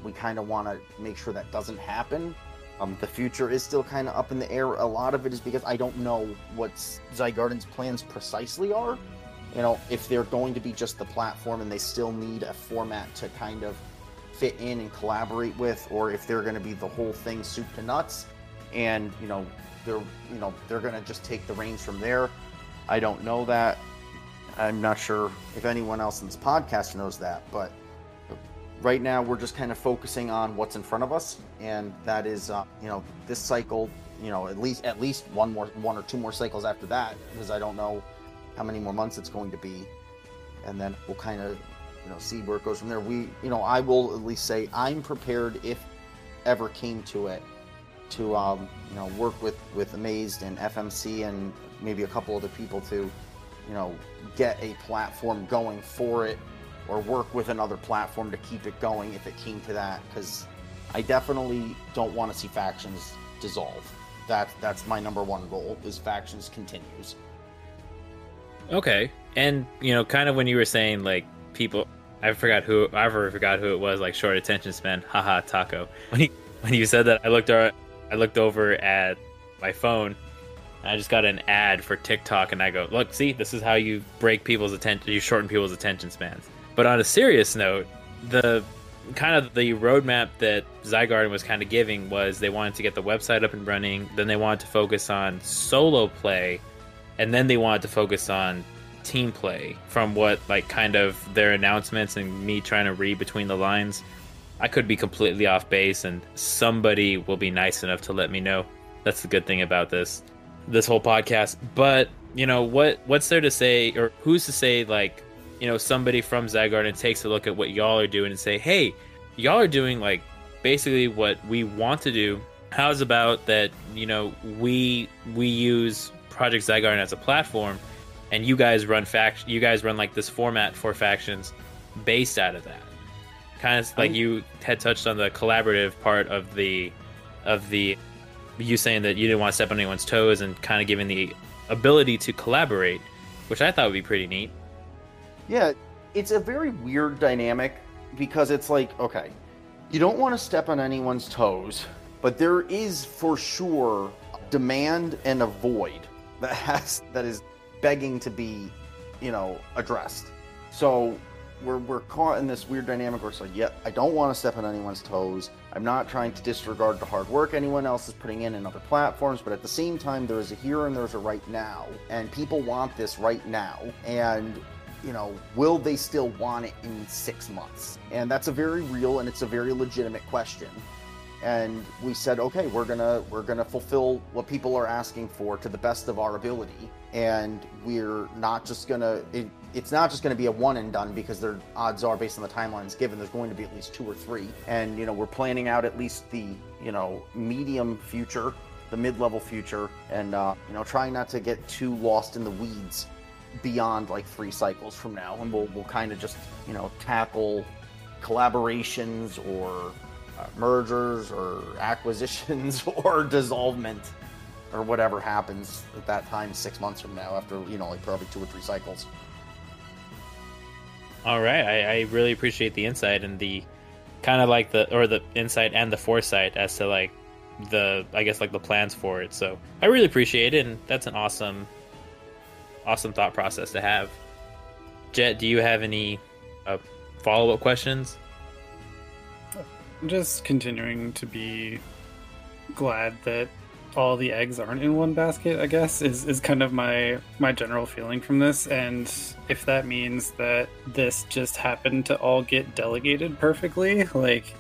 We kind of want to make sure that doesn't happen. Um, the future is still kind of up in the air. A lot of it is because I don't know what Zygarde's plans precisely are. You know, if they're going to be just the platform and they still need a format to kind of fit in and collaborate with, or if they're going to be the whole thing soup to nuts, and you know they're you know they're going to just take the reins from there. I don't know that. I'm not sure if anyone else in this podcast knows that, but right now we're just kind of focusing on what's in front of us, and that is uh, you know this cycle. You know, at least at least one more one or two more cycles after that, because I don't know how many more months it's going to be, and then we'll kind of you know see where it goes from there. We you know I will at least say I'm prepared if ever came to it to um, you know work with with Amazed and FMC and maybe a couple other people to you know get a platform going for it or work with another platform to keep it going if it came to that because I definitely don't want to see factions dissolve. That that's my number one goal is factions continues. Okay. And you know, kind of when you were saying like people I forgot who I ever forgot who it was, like short attention span, haha taco. When you when you said that I looked uh, I looked over at my phone I just got an ad for TikTok and I go, look, see, this is how you break people's attention you shorten people's attention spans. But on a serious note, the kind of the roadmap that Zygarde was kind of giving was they wanted to get the website up and running, then they wanted to focus on solo play, and then they wanted to focus on team play from what like kind of their announcements and me trying to read between the lines. I could be completely off base and somebody will be nice enough to let me know. That's the good thing about this this whole podcast. But, you know, what what's there to say or who's to say like you know somebody from Zygarde takes a look at what y'all are doing and say, "Hey, y'all are doing like basically what we want to do. How's about that? You know, we we use Project Zygarde as a platform, and you guys run fact you guys run like this format for factions based out of that. Kind of like you had touched on the collaborative part of the of the you saying that you didn't want to step on anyone's toes and kind of giving the ability to collaborate, which I thought would be pretty neat. Yeah, it's a very weird dynamic because it's like, okay, you don't want to step on anyone's toes, but there is for sure demand and a void that has that is begging to be, you know, addressed. So we're, we're caught in this weird dynamic where it's like, yeah, I don't want to step on anyone's toes. I'm not trying to disregard the hard work anyone else is putting in in other platforms, but at the same time, there is a here and there's a right now, and people want this right now. And you know, will they still want it in six months? And that's a very real and it's a very legitimate question. And we said, okay, we're gonna we're gonna fulfill what people are asking for to the best of our ability, and we're not just gonna. It, it's not just to be a one and done because their odds are based on the timelines given there's going to be at least two or three and you know we're planning out at least the you know medium future the mid-level future and uh, you know trying not to get too lost in the weeds beyond like three cycles from now, and we'll we'll kind of just you know tackle collaborations or uh, mergers or <laughs> acquisitions or dissolvement or whatever happens at that time six months from now after you know like probably two or three cycles. All right, I, I really appreciate the insight and the kind of like the or the insight and the foresight as to like the I guess like the plans for it. So I really appreciate it, and that's an awesome awesome thought process to have. Jet, do you have any uh, follow up questions? Just continuing to be glad that all the eggs aren't in one basket i guess is, is kind of my my general feeling from this and if that means that this just happened to all get delegated perfectly like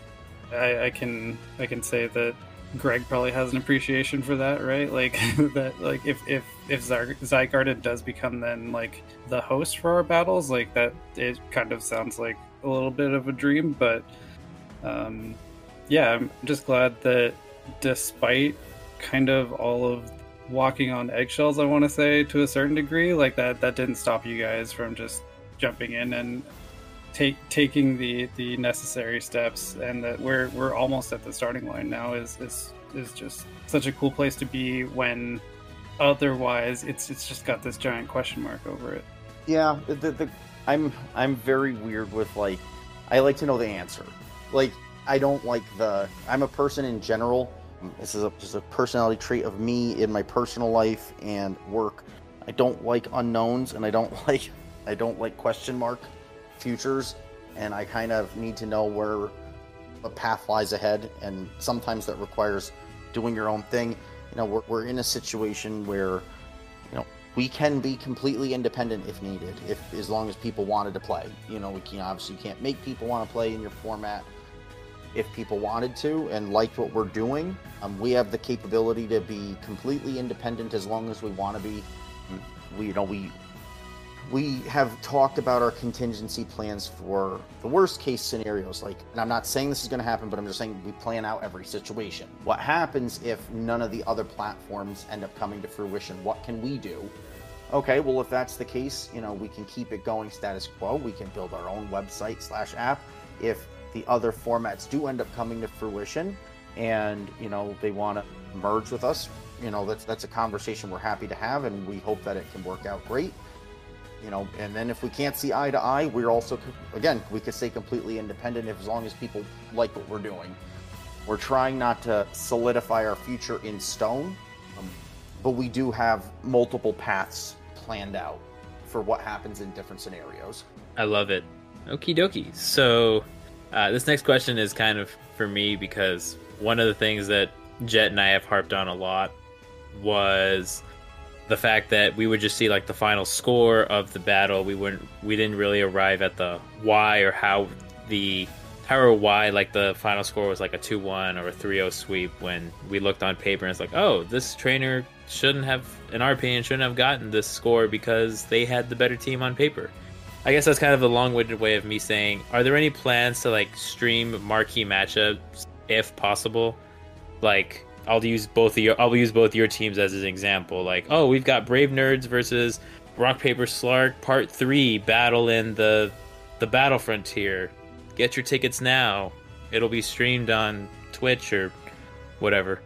i, I can i can say that Greg probably has an appreciation for that, right? Like <laughs> that, like if if if Zygarde does become then like the host for our battles, like that, it kind of sounds like a little bit of a dream. But um, yeah, I'm just glad that despite kind of all of walking on eggshells, I want to say to a certain degree, like that that didn't stop you guys from just jumping in and take taking the the necessary steps and that we're we're almost at the starting line now is is is just such a cool place to be when otherwise it's it's just got this giant question mark over it. Yeah the, the i'm i'm very weird with like i like to know the answer like i don't like the i'm a person in general this is a, just a personality trait of me in my personal life and work i don't like unknowns and i don't <laughs> like i don't like question mark futures, and I kind of need to know where the path lies ahead. And sometimes that requires doing your own thing. You know, we're, we're in a situation where, you know, we can be completely independent if needed, if as long as people wanted to play. You know, we can obviously can't make people want to play in your format. If people wanted to and liked what we're doing, um, we have the capability to be completely independent as long as we want to be. We, you know, we we have talked about our contingency plans for the worst case scenarios like and i'm not saying this is going to happen but i'm just saying we plan out every situation. What happens if none of the other platforms end up coming to fruition? What can we do? Okay well if that's the case you know we can keep it going status quo. We can build our own website slash app. If the other formats do end up coming to fruition and you know they want to merge with us you know that's that's a conversation we're happy to have and we hope that it can work out great you know and then if we can't see eye to eye we're also again we could stay completely independent if as long as people like what we're doing. We're trying not to solidify our future in stone um, but we do have multiple paths planned out for what happens in different scenarios. I love it. Okie dokie. So uh, this next question is kind of for me because one of the things that jet and i have harped on a lot was the fact that we would just see like the final score of the battle. We wouldn't we didn't really arrive at the why or how the how or why like the final score was like a 2-1 or a 3-0 sweep when we looked on paper and it's like, "Oh, this trainer shouldn't have in our opinion shouldn't have gotten this score because they had the better team on paper." I guess that's kind of a long-winded way of me saying, are there any plans to like stream marquee matchups if possible? Like I'll use both of your I'll use both your teams as an example. Like, oh, we've got Brave Nerds versus Rock Paper Slark Part Three battle in the the Battle Frontier. Get your tickets now. It'll be streamed on Twitch or whatever.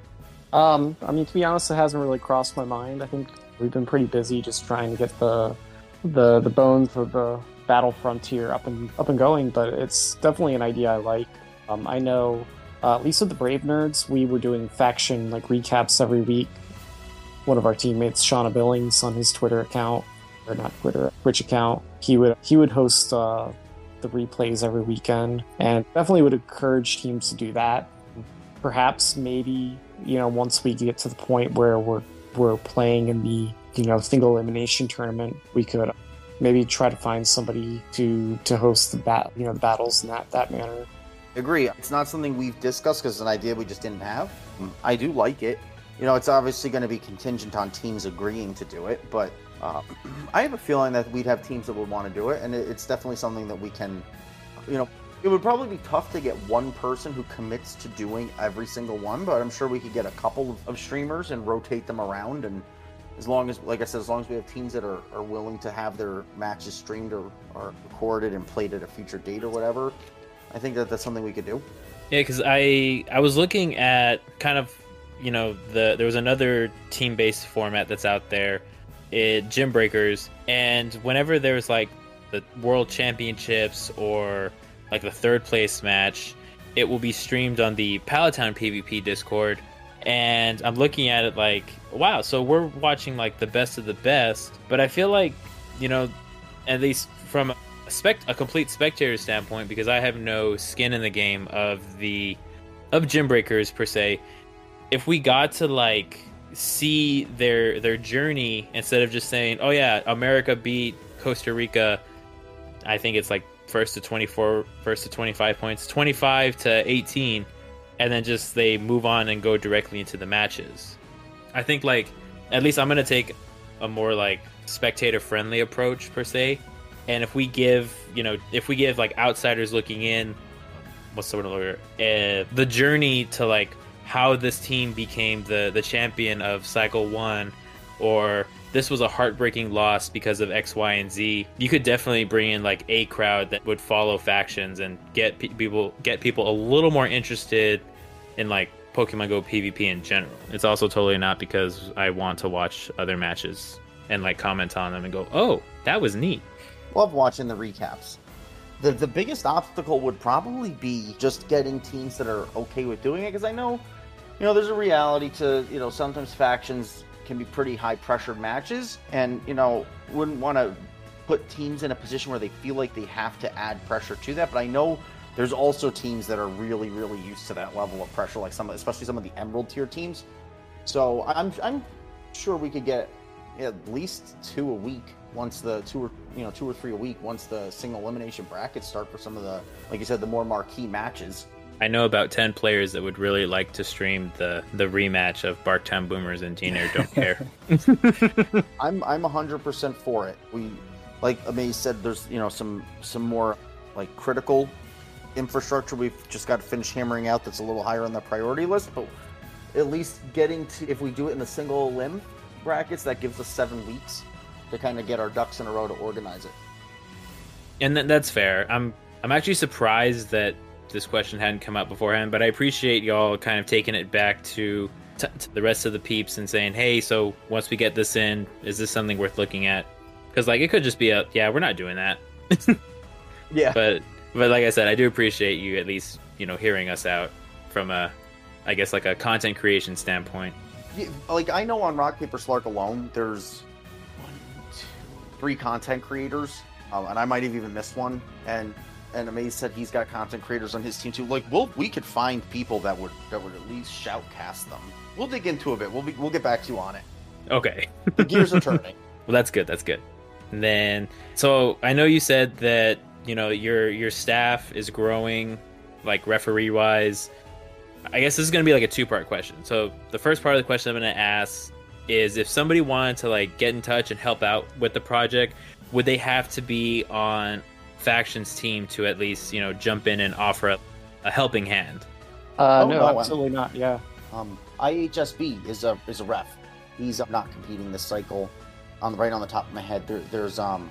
Um, I mean, to be honest, it hasn't really crossed my mind. I think we've been pretty busy just trying to get the the the bones of the Battle Frontier up and up and going. But it's definitely an idea I like. Um, I know uh, at least with the Brave Nerds, we were doing faction like recaps every week. One of our teammates, Shauna Billings, on his Twitter account, or not Twitter, Twitch account, he would he would host uh, the replays every weekend, and definitely would encourage teams to do that. Perhaps, maybe you know, once we get to the point where we're we're playing in the you know single elimination tournament, we could maybe try to find somebody to to host the bat you know the battles in that that manner agree. It's not something we've discussed because it's an idea we just didn't have. I do like it. You know, it's obviously going to be contingent on teams agreeing to do it, but uh, <clears throat> I have a feeling that we'd have teams that would want to do it, and it's definitely something that we can, you know, it would probably be tough to get one person who commits to doing every single one, but I'm sure we could get a couple of, of streamers and rotate them around. And as long as, like I said, as long as we have teams that are, are willing to have their matches streamed or, or recorded and played at a future date or whatever, I think that that's something we could do. Yeah, because I I was looking at kind of you know the there was another team based format that's out there, it Gym Breakers, and whenever there's like the World Championships or like the third place match, it will be streamed on the Palatine PvP Discord. And I'm looking at it like, wow, so we're watching like the best of the best, but I feel like, you know, at least from a, spect- a complete spectator standpoint because I have no skin in the game of the of gym breakers per se. If we got to like see their their journey instead of just saying, "Oh yeah, America beat Costa Rica," I think it's like first to 24, first to 25 points, 25 to 18. And then just they move on and go directly into the matches. I think like at least I'm gonna take a more like spectator friendly approach per se. And if we give you know if we give like outsiders looking in, what's the word? Uh, the journey to like how this team became the the champion of cycle one, or this was a heartbreaking loss because of X, Y, and Z. You could definitely bring in like a crowd that would follow factions and get pe- people get people a little more interested in like Pokemon Go PvP in general. It's also totally not because I want to watch other matches and like comment on them and go, "Oh, that was neat." Love watching the recaps. The the biggest obstacle would probably be just getting teams that are okay with doing it because I know, you know, there's a reality to you know sometimes factions can be pretty high pressured matches, and you know wouldn't want to put teams in a position where they feel like they have to add pressure to that. But I know there's also teams that are really really used to that level of pressure, like some especially some of the Emerald tier teams. So I'm I'm sure we could get at least two a week once the two or you know two or three a week once the single elimination brackets start for some of the like you said the more marquee matches. I know about ten players that would really like to stream the the rematch of Barktown Boomers and Diener Don't <laughs> Care. <laughs> I'm I'm 100% for it. We like Amaze said there's you know some some more like critical infrastructure we've just got to finish hammering out that's a little higher on the priority list, but at least getting to if we do it in the single elim brackets that gives us 7 weeks to kind of get our ducks in a row to organize it. and th- that's fair. I'm I'm actually surprised that this question hadn't come up beforehand, but I appreciate y'all kind of taking it back to, t- to the rest of the peeps and saying, "Hey, so once we get this in, is this something worth looking at?" Because like it could just be a, "Yeah, we're not doing that," <laughs> Yeah. but but like I said, I do appreciate you at least you know hearing us out from a, I guess like a content creation standpoint. Yeah, like I know on Rock Paper Slark alone, there's one, two, three content creators, um, and I might have even missed one. And and Amaze said he's got content creators on his team too. Like, we'll we could find people that would that would at least shoutcast them. We'll dig into a bit. We'll be, we'll get back to you on it. Okay. The gears are turning. <laughs> Well, that's good. That's good. And then, so I know you said that you know your your staff is growing, like referee wise. I guess this is going to be like a two part question. So the first part of the question I'm going to ask is if somebody wanted to like get in touch and help out with the project, would they have to be on factions team to at least you know jump in and offer a, a helping hand? Uh, Oh, no, no, absolutely not. Yeah. Um, IHSB is a is a ref. He's not competing this cycle. On the right on the top of my head, there, there's um,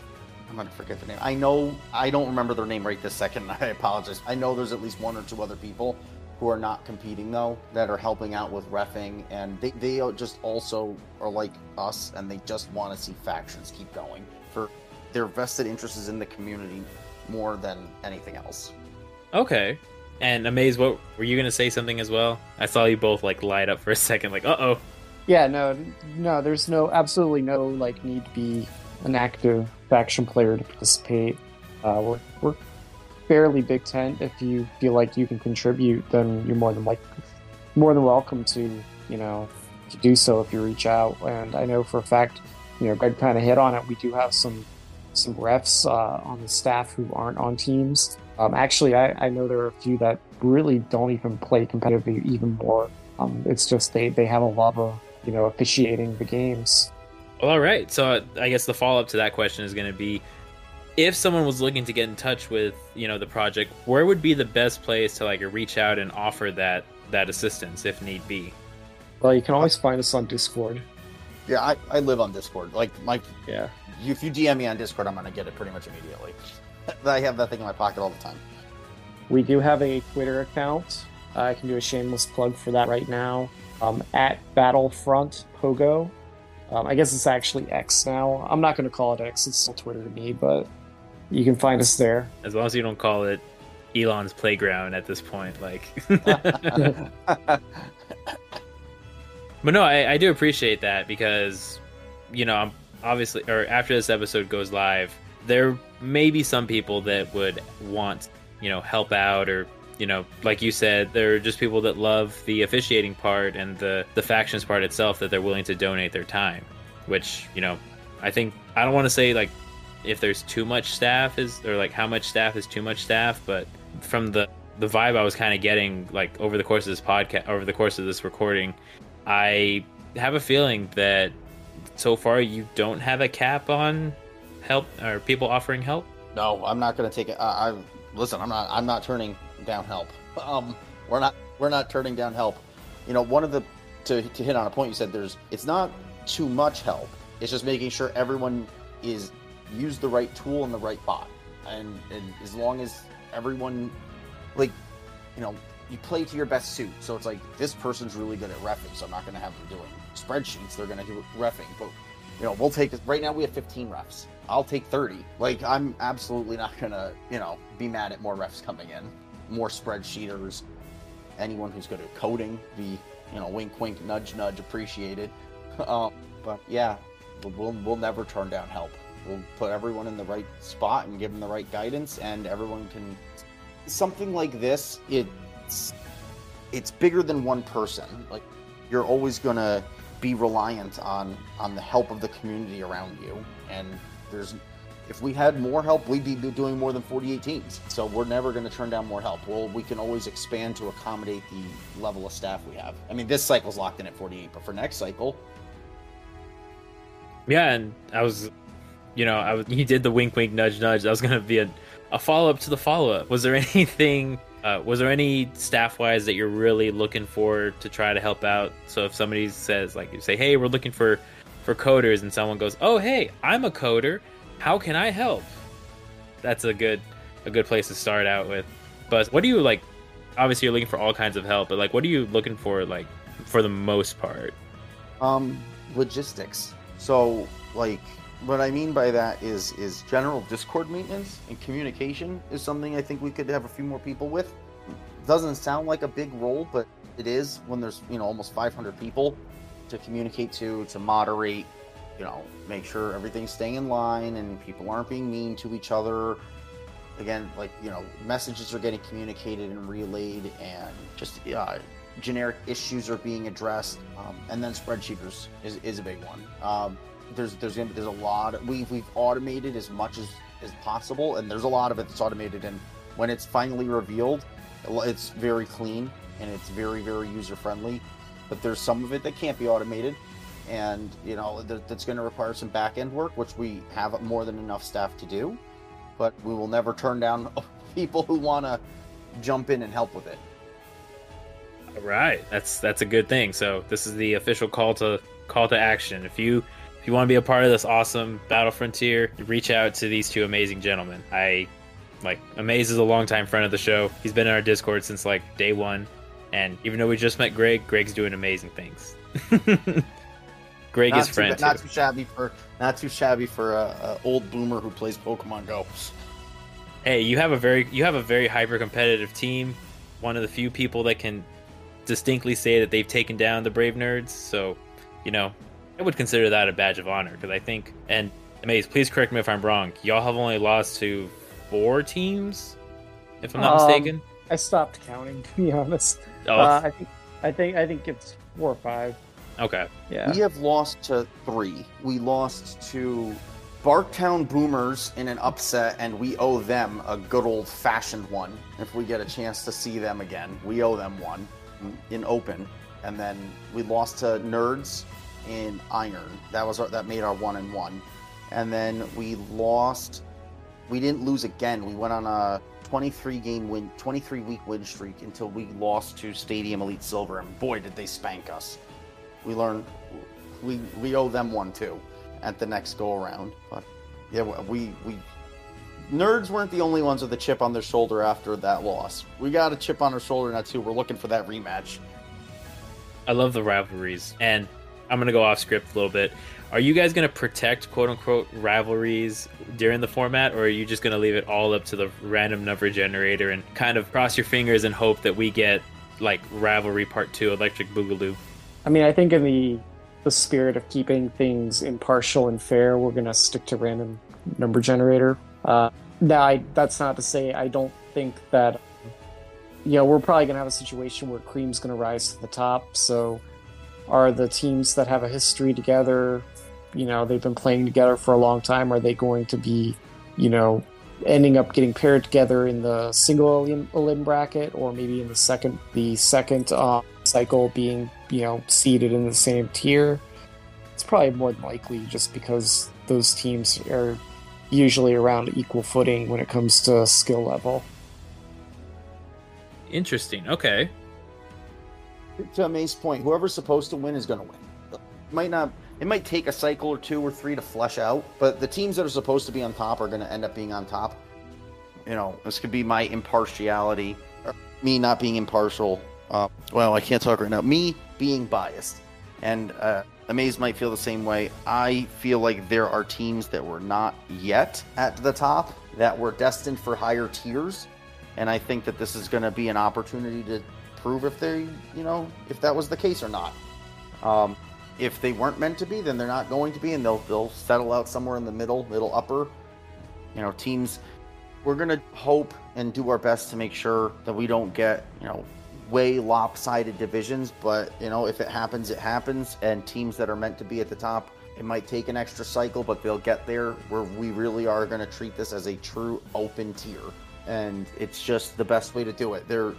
I'm gonna forget the name. I know I don't remember their name right this second. <laughs> I apologize. I know there's at least one or two other people who are not competing though that are helping out with refing, and they they just also are like us, and they just want to see factions keep going. For their vested interest is in the community more than anything else. Okay. And Amaze, what were you going to say something as well? I saw you both like light up for a second, like, uh oh. Yeah, no, no, there's no, absolutely no, like, need to be an active faction player to participate. Uh, we're, we're fairly big tent. If you feel like you can contribute, then you're more than like, more than welcome to, you know, to do so if you reach out. And I know for a fact, you know, Greg kind of hit on it. We do have some, some refs uh, on the staff who aren't on teams. Um, actually, I, I know there are a few that really don't even play competitively even more. Um, it's just they, they have a love of you know officiating the games. Well, all right. So uh, I guess the follow up to that question is going to be if someone was looking to get in touch with, you know, the project, where would be the best place to like reach out and offer that that assistance if need be? Well, you can always find us on Discord. Yeah, I, I live on Discord. Like my Yeah. if you DM me on Discord, I'm gonna get it pretty much immediately. <laughs> I have that thing in my pocket all the time. We do have a Twitter account. Uh, I can do a shameless plug for that right now. Um, at Battlefront Pogo. Um, I guess it's actually X now. I'm not going to call it X. It's still Twitter to me, but you can find us there. As long as you don't call it Elon's playground at this point, like. <laughs> But no, I, I do appreciate that because, you know, I'm obviously, or after this episode goes live, there may be some people that would want, you know, help out or, you know, like you said, there are just people that love the officiating part and the, the factions part itself that they're willing to donate their time, which, you know, I think, I don't want to say like if there's too much staff is, or like how much staff is too much staff, but from the the vibe I was kind of getting like over the course of this podcast, over the course of this recording, I have a feeling that so far you don't have a cap on help or people offering help. No, I'm not going to take it. I, I listen. I'm not. I'm not turning down help. <laughs> Um, we're not. We're not turning down help. You know, one of the to to hit on a point you said. There's. It's not too much help. It's just making sure everyone is use the right tool in the right bot. And, and as long as everyone, like, you know, you play to your best suit. So it's like this person's really good at refing, so I'm not going to have them doing spreadsheets. They're going to do refing, but you know, we'll take it right now. We have 15 refs. I'll take 30. Like, I'm absolutely not to, you know, be mad at more refs coming in, more spreadsheeters. Anyone who's good at coding, be you know, wink, wink, nudge, nudge, appreciated. <laughs> um, but yeah, we'll we'll never turn down help. We'll put everyone in the right spot and give them the right guidance, and everyone can. Something like this, it's it's bigger than one person. Like you're always gonna be reliant on on the help of the community around you, and there's if we had more help, we'd be doing more than 48 teams. So we're never going to turn down more help. Well, we can always expand to accommodate the level of staff we have. I mean, this cycle's locked in at 48, but for next cycle, yeah, and I was, you know, I was. He did the wink, wink, nudge, nudge. That was going to be a, a follow up to the follow up. Was there <laughs> anything? Uh, was there any staff wise that you're really looking for to try to help out? So if somebody says like you say, hey, we're looking for for coders, and someone goes, oh, hey, I'm a coder. How can I help? That's a good a good place to start out with. But what do you like? Obviously, you're looking for all kinds of help, but like, what are you looking for? Like, for the most part, um, logistics so, like, what I mean by that is is general Discord maintenance and communication is something I think we could have a few more people with. Doesn't sound like a big role, but it is when there's you know almost 500 people to communicate to, to moderate, you know, make sure everything's staying in line and people aren't being mean to each other. Again, like you know, messages are getting communicated and relayed, and just uh, generic issues are being addressed, um, and then spreadsheeters is, is a big one. Um, there's there's there's a lot. Of, we've we've automated as much as as possible, and there's a lot of it that's automated. And when it's finally revealed, it's very clean and it's very very user friendly. But there's some of it that can't be automated, and you know that's going to require some back end work, which we have more than enough staff to do. But we will never turn down <laughs> people who want to jump in and help with it. Right. That's that's a good thing. So this is the official call to call to action. If you if you want to be a part of this awesome battle frontier, reach out to these two amazing gentlemen. I like Amaze is a longtime friend of the show. He's been in our Discord since like day one, and even though we just met Greg, Greg's doing amazing things. <laughs> Greg not is friend. Too, not too shabby for not too shabby for a, a old boomer who plays Pokemon Go. Hey, you have a very you have a very hyper competitive team. One of the few people that can distinctly say that they've taken down the Brave Nerds. So, you know, I would consider that a badge of honor because I think, and Amaze, please correct me if I'm wrong. Y'all have only lost to four teams, if I'm not um, mistaken. I stopped counting <laughs> to be honest. Oh, uh, I think I think I think it's four or five. Okay. Yeah. We have lost to three. We lost to Barktown Boomers in an upset, and we owe them a good old fashioned one. If we get a chance to see them again, we owe them one in open, and then we lost to Nerds in Iron. That was our, that made our one and one, and then we lost. We didn't lose again. We went on a 23 game win, 23 week win streak until we lost to Stadium Elite Silver, and boy did they spank us. We learned we we owe them one too at the next go around, but yeah, we we nerds weren't the only ones with a chip on their shoulder after that loss. We got a chip on our shoulder now too. We're looking for that rematch. I love the rivalries, and I'm gonna go off script a little bit. Are you guys gonna protect quote unquote rivalries during the format, or are you just gonna leave it all up to the random number generator and kind of cross your fingers and hope that we get like rivalry part two, Electric Boogaloo? I mean, I think in the the spirit of keeping things impartial and fair, we're gonna stick to random number generator. Uh, now, I, that's not to say I don't think that, know, we're probably to have a situation where Cream's to rise to the top. So, are the teams that have a history together, you know, they've been playing together for a long time, are they going to be, you know, ending up getting paired together in the single elim, bracket, or maybe in the second the second uh, cycle being you know seeded in the same tier. It's probably more than likely just because those teams are usually around equal footing when it comes to skill level. Interesting. Okay. To May's point, whoever's supposed to win is going to win. It might not. It might take a cycle or two or three to flesh out, but the teams that are supposed to be on top are going to end up being on top. You know, this could be my impartiality, me not being impartial. Uh, well, I can't talk right now. Me being biased, and uh, Amaze might feel the same way. I feel like there are teams that were not yet at the top that were destined for higher tiers, and I think that this is going to be an opportunity to prove if they, you know, if that was the case or not. Um, if they weren't meant to be, then they're not going to be, and they'll they'll settle out somewhere in the middle, middle upper. You know, teams. We're gonna hope and do our best to make sure that we don't get you know way lopsided divisions. But you know, if it happens, it happens. And teams that are meant to be at the top, it might take an extra cycle, but they'll get there. Where we really are gonna treat this as a true open tier, and it's just the best way to do it. There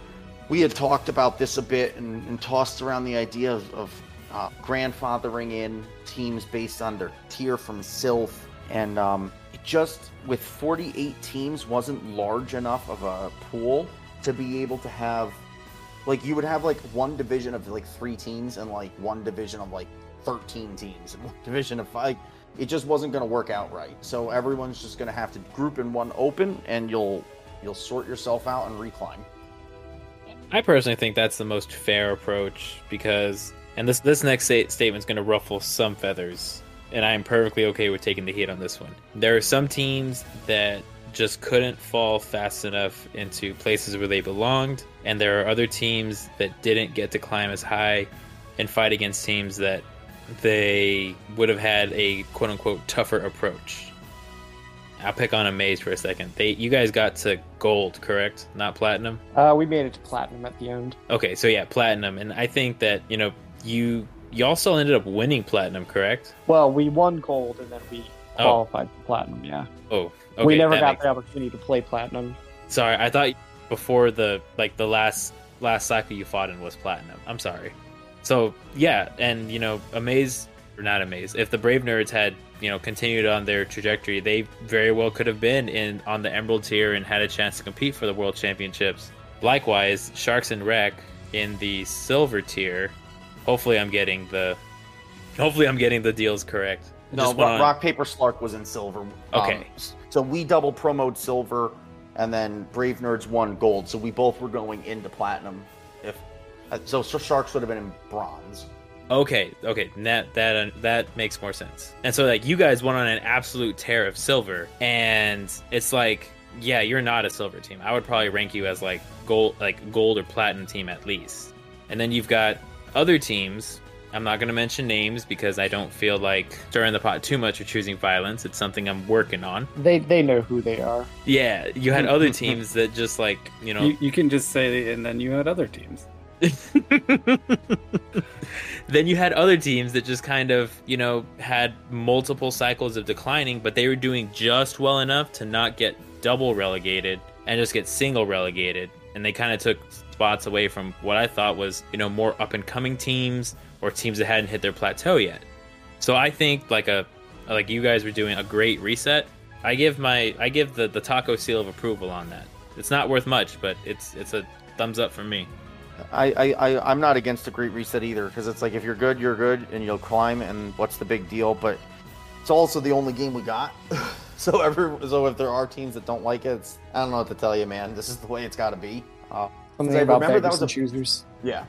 we had talked about this a bit and, and tossed around the idea of, of uh, grandfathering in teams based on their tier from Silph, and um, just with 48 teams wasn't large enough of a pool to be able to have like you would have like one division of like three teams and like one division of like 13 teams and <laughs> one division of five. It just wasn't going to work out right. So everyone's just going to have to group in one open, and you'll you'll sort yourself out and recline. I personally think that's the most fair approach because, and this this next statement is going to ruffle some feathers, and I am perfectly okay with taking the heat on this one. There are some teams that just couldn't fall fast enough into places where they belonged, and there are other teams that didn't get to climb as high and fight against teams that they would have had a quote unquote tougher approach. I'll pick on Amaze for a second. They, you guys got to gold, correct? Not platinum. Uh, we made it to platinum at the end. Okay, so yeah, platinum, and I think that you know you you also ended up winning platinum, correct? Well, we won gold and then we oh. qualified oh. for platinum. Yeah. Oh, okay, we never got makes... the opportunity to play platinum. Sorry, I thought before the like the last last cycle you fought in was platinum. I'm sorry. So yeah, and you know, Amaze not amazed. If the Brave Nerds had you know continued on their trajectory, they very well could have been in on the Emerald tier and had a chance to compete for the World Championships. Likewise, Sharks and Wreck in the Silver tier. Hopefully, I'm getting the hopefully I'm getting the deals correct. No, rock, rock, paper Slark was in silver. Okay, um, so we double promoted silver, and then Brave Nerds won gold. So we both were going into platinum. If uh, so, so Sharks would have been in bronze. Okay, okay, that that uh, that makes more sense. And so like you guys went on an absolute tear of silver, and it's like, yeah, you're not a silver team. I would probably rank you as like gold, like gold or platinum team at least. And then you've got other teams. I'm not going to mention names because I don't feel like stirring the pot too much or choosing violence. It's something I'm working on. They they know who they are. Yeah, you had other <laughs> teams that just like you know. You, you can just say, and then you had other teams. <laughs> then you had other teams that just kind of, you know, had multiple cycles of declining, but they were doing just well enough to not get double relegated and just get single relegated. And they kind of took spots away from what I thought was, you know, more up and coming teams or teams that hadn't hit their plateau yet. So I think like a like you guys were doing a great reset. I give my I give the the taco seal of approval on that. It's not worth much, but it's it's a thumbs up for me. I, I, I'm not against a great reset either because it's like if you're good, you're good, and you'll climb, and what's the big deal? But it's also the only game we got. <laughs> so every so if there are teams that don't like it, I don't know what to tell you, man. This is the way it's got to be. Uh, Something I about remember that was a choosers. Yeah,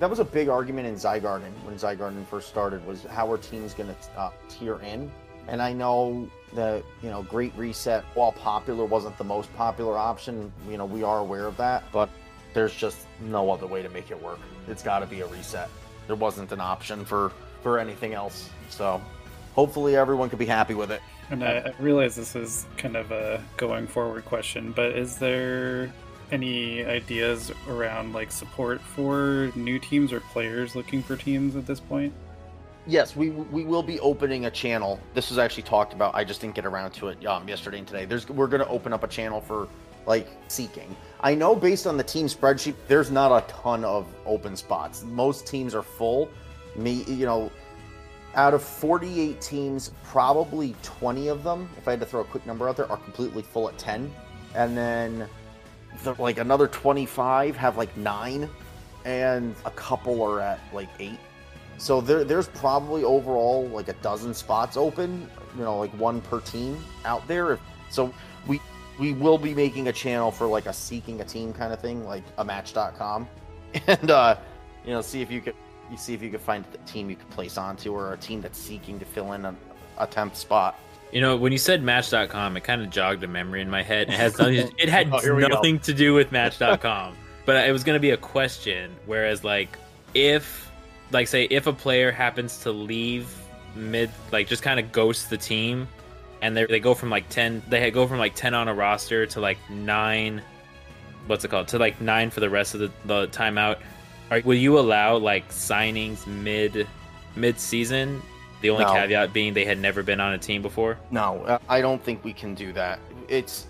that was a big argument in Zygarden when Zygarden first started. Was how are teams going to uh, tier in? And I know that you know Great Reset, while popular, wasn't the most popular option. You know we are aware of that, but there's just no other way to make it work. It's got to be a reset. There wasn't an option for for anything else. So hopefully everyone could be happy with it. And I, I realize this is kind of a going forward question, but is there any ideas around like support for new teams or players looking for teams at this point? yes, we we will be opening a channel. This was actually talked about. I just didn't get around to it um, yesterday and today. There's we're going to open up a channel for like seeking. I know based on the team spreadsheet, there's not a ton of open spots. Most teams are full. Me, you know, out of 48 teams, probably 20 of them, if I had to throw a quick number out there, are completely full at 10, and then the, like another 25 have like nine, and a couple are at like eight. So there, there's probably overall like a dozen spots open, you know, like one per team out there. So we we will be making a channel for like a seeking a team kind of thing, like a match.com. <laughs> And uh, you know, see if you could you see if you could find a team you could place onto or a team that's seeking to fill in a, a tenth spot. You know, when you said Match.com, it kind of jogged a memory in my head. It has <laughs> nothing, it had Oh, here we go. nothing to do with Match.com, but it was going to be a question. Whereas, like, if, like, say, if a player happens to leave mid, like, just kind of ghost the team, and they they go from like ten, they go from like ten on a roster to like nine. What's it called? To like nine for the rest of the, the timeout. Are, will you allow like signings mid mid season? The only No. caveat being they had never been on a team before. No, I don't think we can do that. It's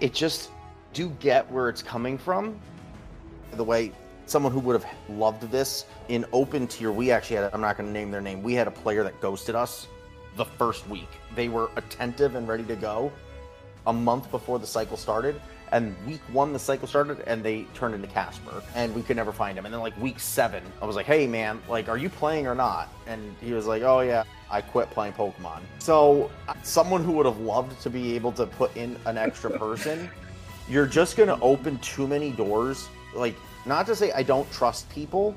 it just do get where it's coming from. The way someone who would have loved this in open tier, we actually had. I'm not going to name their name. We had a player that ghosted us the first week. They were attentive and ready to go a month before the cycle started. And week one, the cycle started, and they turned into Casper, and we could never find him. And then, like week seven, I was like, "Hey, man, like, are you playing or not?" And he was like, "Oh yeah, I quit playing Pokemon." So, uh, someone who would have loved to be able to put in an extra <laughs> person, you're just gonna open too many doors. Like, not to say I don't trust people,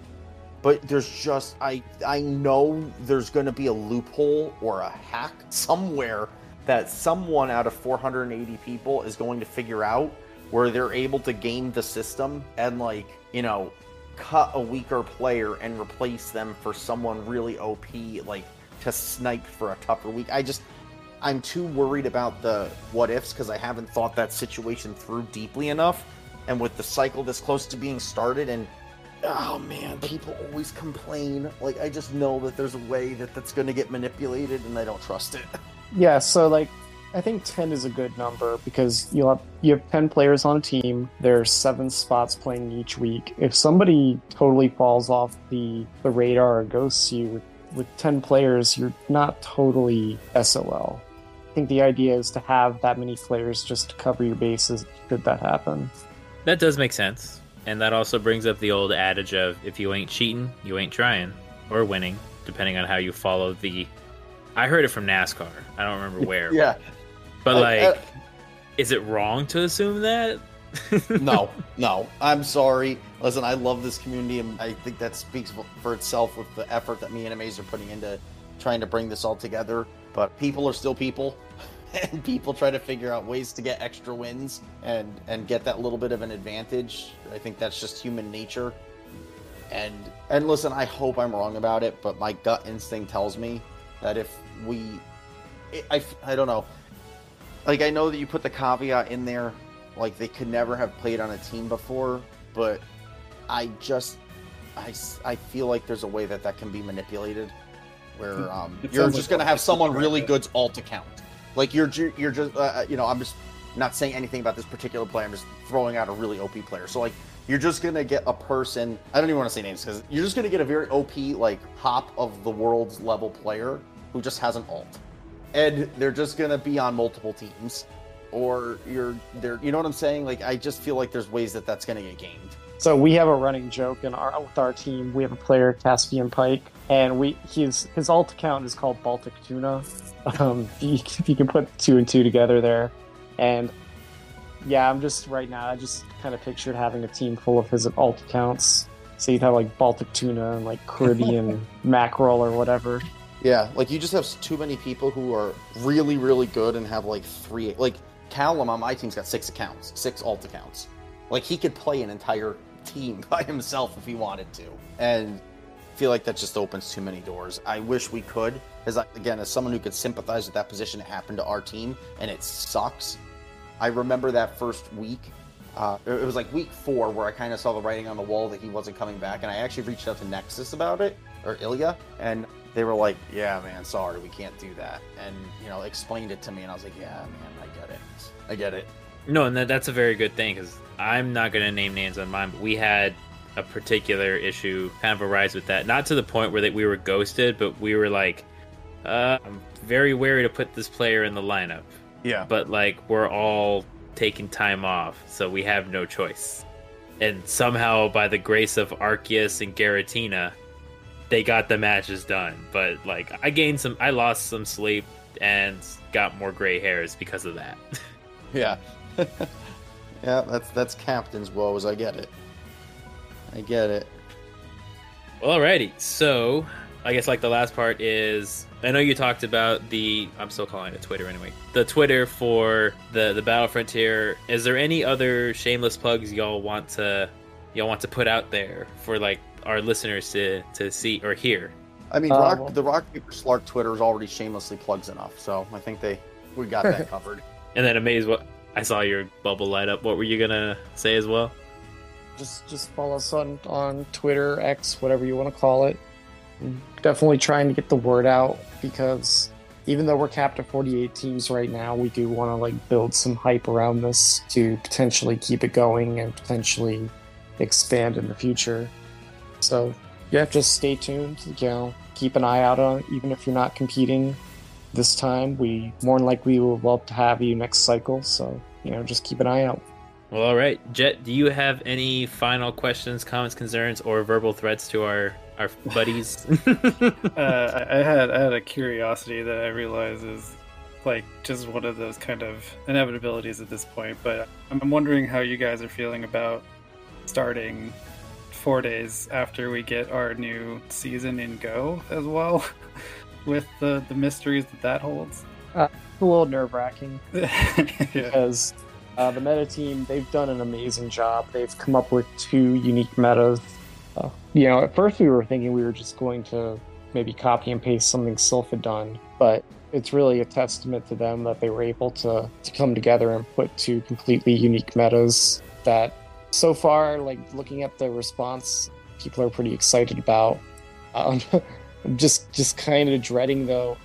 but there's just I I know there's going to be a loophole or a hack somewhere that someone out of 480 people is going to figure out where they're able to game the system and like you know cut a weaker player and replace them for someone really OP like to snipe for a tougher week. I just I'm too worried about the what ifs because I haven't thought that situation through deeply enough. And with the cycle this close to being started, and oh man, people always complain. Like I just know that there's a way that that's going to get manipulated, and I don't trust it. <laughs> Yeah, so like I think ten is a good number because you have you have ten players on a team. There's seven spots playing each week. If somebody totally falls off the the radar or ghosts you with, with ten players, you're not totally SOL. I think the idea is to have that many players just to cover your bases should that happen. That does make sense. And that also brings up the old adage of if you ain't cheating, you ain't trying. Or winning, depending on how you follow the. I heard it from NASCAR. I don't remember <laughs> where. yeah, But, I- like, I- uh, is it wrong to assume that? <laughs> no, no. I'm sorry. Listen, I love this community, and I think that speaks for itself with the effort that me and Amaze are putting into trying to bring this all together. But people are still people, <laughs> and people try to figure out ways to get extra wins and and get that little bit of an advantage. I think that's just human nature. And and listen, I hope I'm wrong about it, but my gut instinct tells me that if we, I, I, don't know. Like I know that you put the caveat in there like they could never have played on a team before but i just I I feel like there's a way that that can be manipulated where <laughs> um, you're just like gonna have someone <laughs> really good's alt account like you're you're just uh, you know i'm just not saying anything about this particular player. I'm just throwing out a really op player. So like you're just gonna get a person i don't even want to say names because you're just gonna get a very op like top of the world's level player who just has an alt. And they're just gonna be on multiple teams or you're there you know what i'm saying? Like i just feel like there's ways that that's gonna get gamed. So we have a running joke in our with our team. We have a player, Caspian Pike, and we his his alt account is called Baltic Tuna. Um, if you, if you can put two and two together there, and yeah, I'm just right now. I just kind of pictured having a team full of his alt accounts. So you'd have like Baltic Tuna and like Caribbean <laughs> mackerel or whatever. yeah like you just have too many people who are really really good and have like three like callum on my team's got six accounts six alt accounts like he could play an entire team <laughs> by himself if he wanted to and I feel like that just opens too many doors i wish we could as again as someone who could sympathize with that position it happened to our team and it sucks i remember that first week uh, it it was like week four where i kind of saw the writing on the wall that he wasn't coming back and i actually reached out to nexus about it or ilya and they were like, "Yeah, man, sorry, we can't do that," and you know, explained it to me, and I was like, "Yeah, man, I get it, I get it." No, and that, that's a very good thing because I'm not going to name names on mine, but we had a particular issue kind of arise with that. Not to the point where that we were ghosted, but we were like, uh, I'm very wary to put this player in the lineup. Yeah, But like, we're all taking time off, so we have no choice. And somehow, by the grace of Arceus and Giratina, they got the matches done. But like, I gained some, I lost some sleep and got more gray hairs because of that. <laughs> yeah, <laughs> yeah. That's that's captain's woes. I get it. I get it. Alrighty. So, I guess like the last part is I know you talked about the I'm still calling it Twitter anyway. The Twitter for the the Battle Frontier. Is there any other shameless plugs y'all want to y'all want to put out there for like our listeners to to see or hear? I mean, Uh, rock, well- the Rock Paper Slark Twitter is already shamelessly plugs enough, so I think they we got that <laughs> covered. And then amazed what I saw your bubble light up. What were you gonna say as well? Just just follow us on on Twitter, X, whatever you want to call it. Definitely trying to get the word out because even though we're capped at 48 teams right now, we do want to like build some hype around this to potentially keep it going and potentially expand in the future. So yeah, just stay tuned. You know, keep an eye out on it, even if you're not competing this time. We more than likely will love to have you next cycle. So you know, just keep an eye out. Well, all right, Jet. Do you have any final questions, comments, concerns, or verbal threats to our our buddies? <laughs> Uh, I I had I had a curiosity that I realize is like just one of those kind of inevitabilities at this point. But I'm I'm wondering how you guys are feeling about starting four days after we get our new season in Go as well, <laughs> with the the mysteries that that holds. It's a little nerve wracking. <laughs> yeah. because uh, the meta team they've done an amazing job. They've come up with two unique metas. Uh, you know, at first we were thinking we were just going to maybe copy and paste something Silph had done, but it's really a testament to them that they were able to to come together and put two completely unique metas that so far, like looking at the response, people are pretty excited about. Um, I'm <laughs> just just kind of dreading though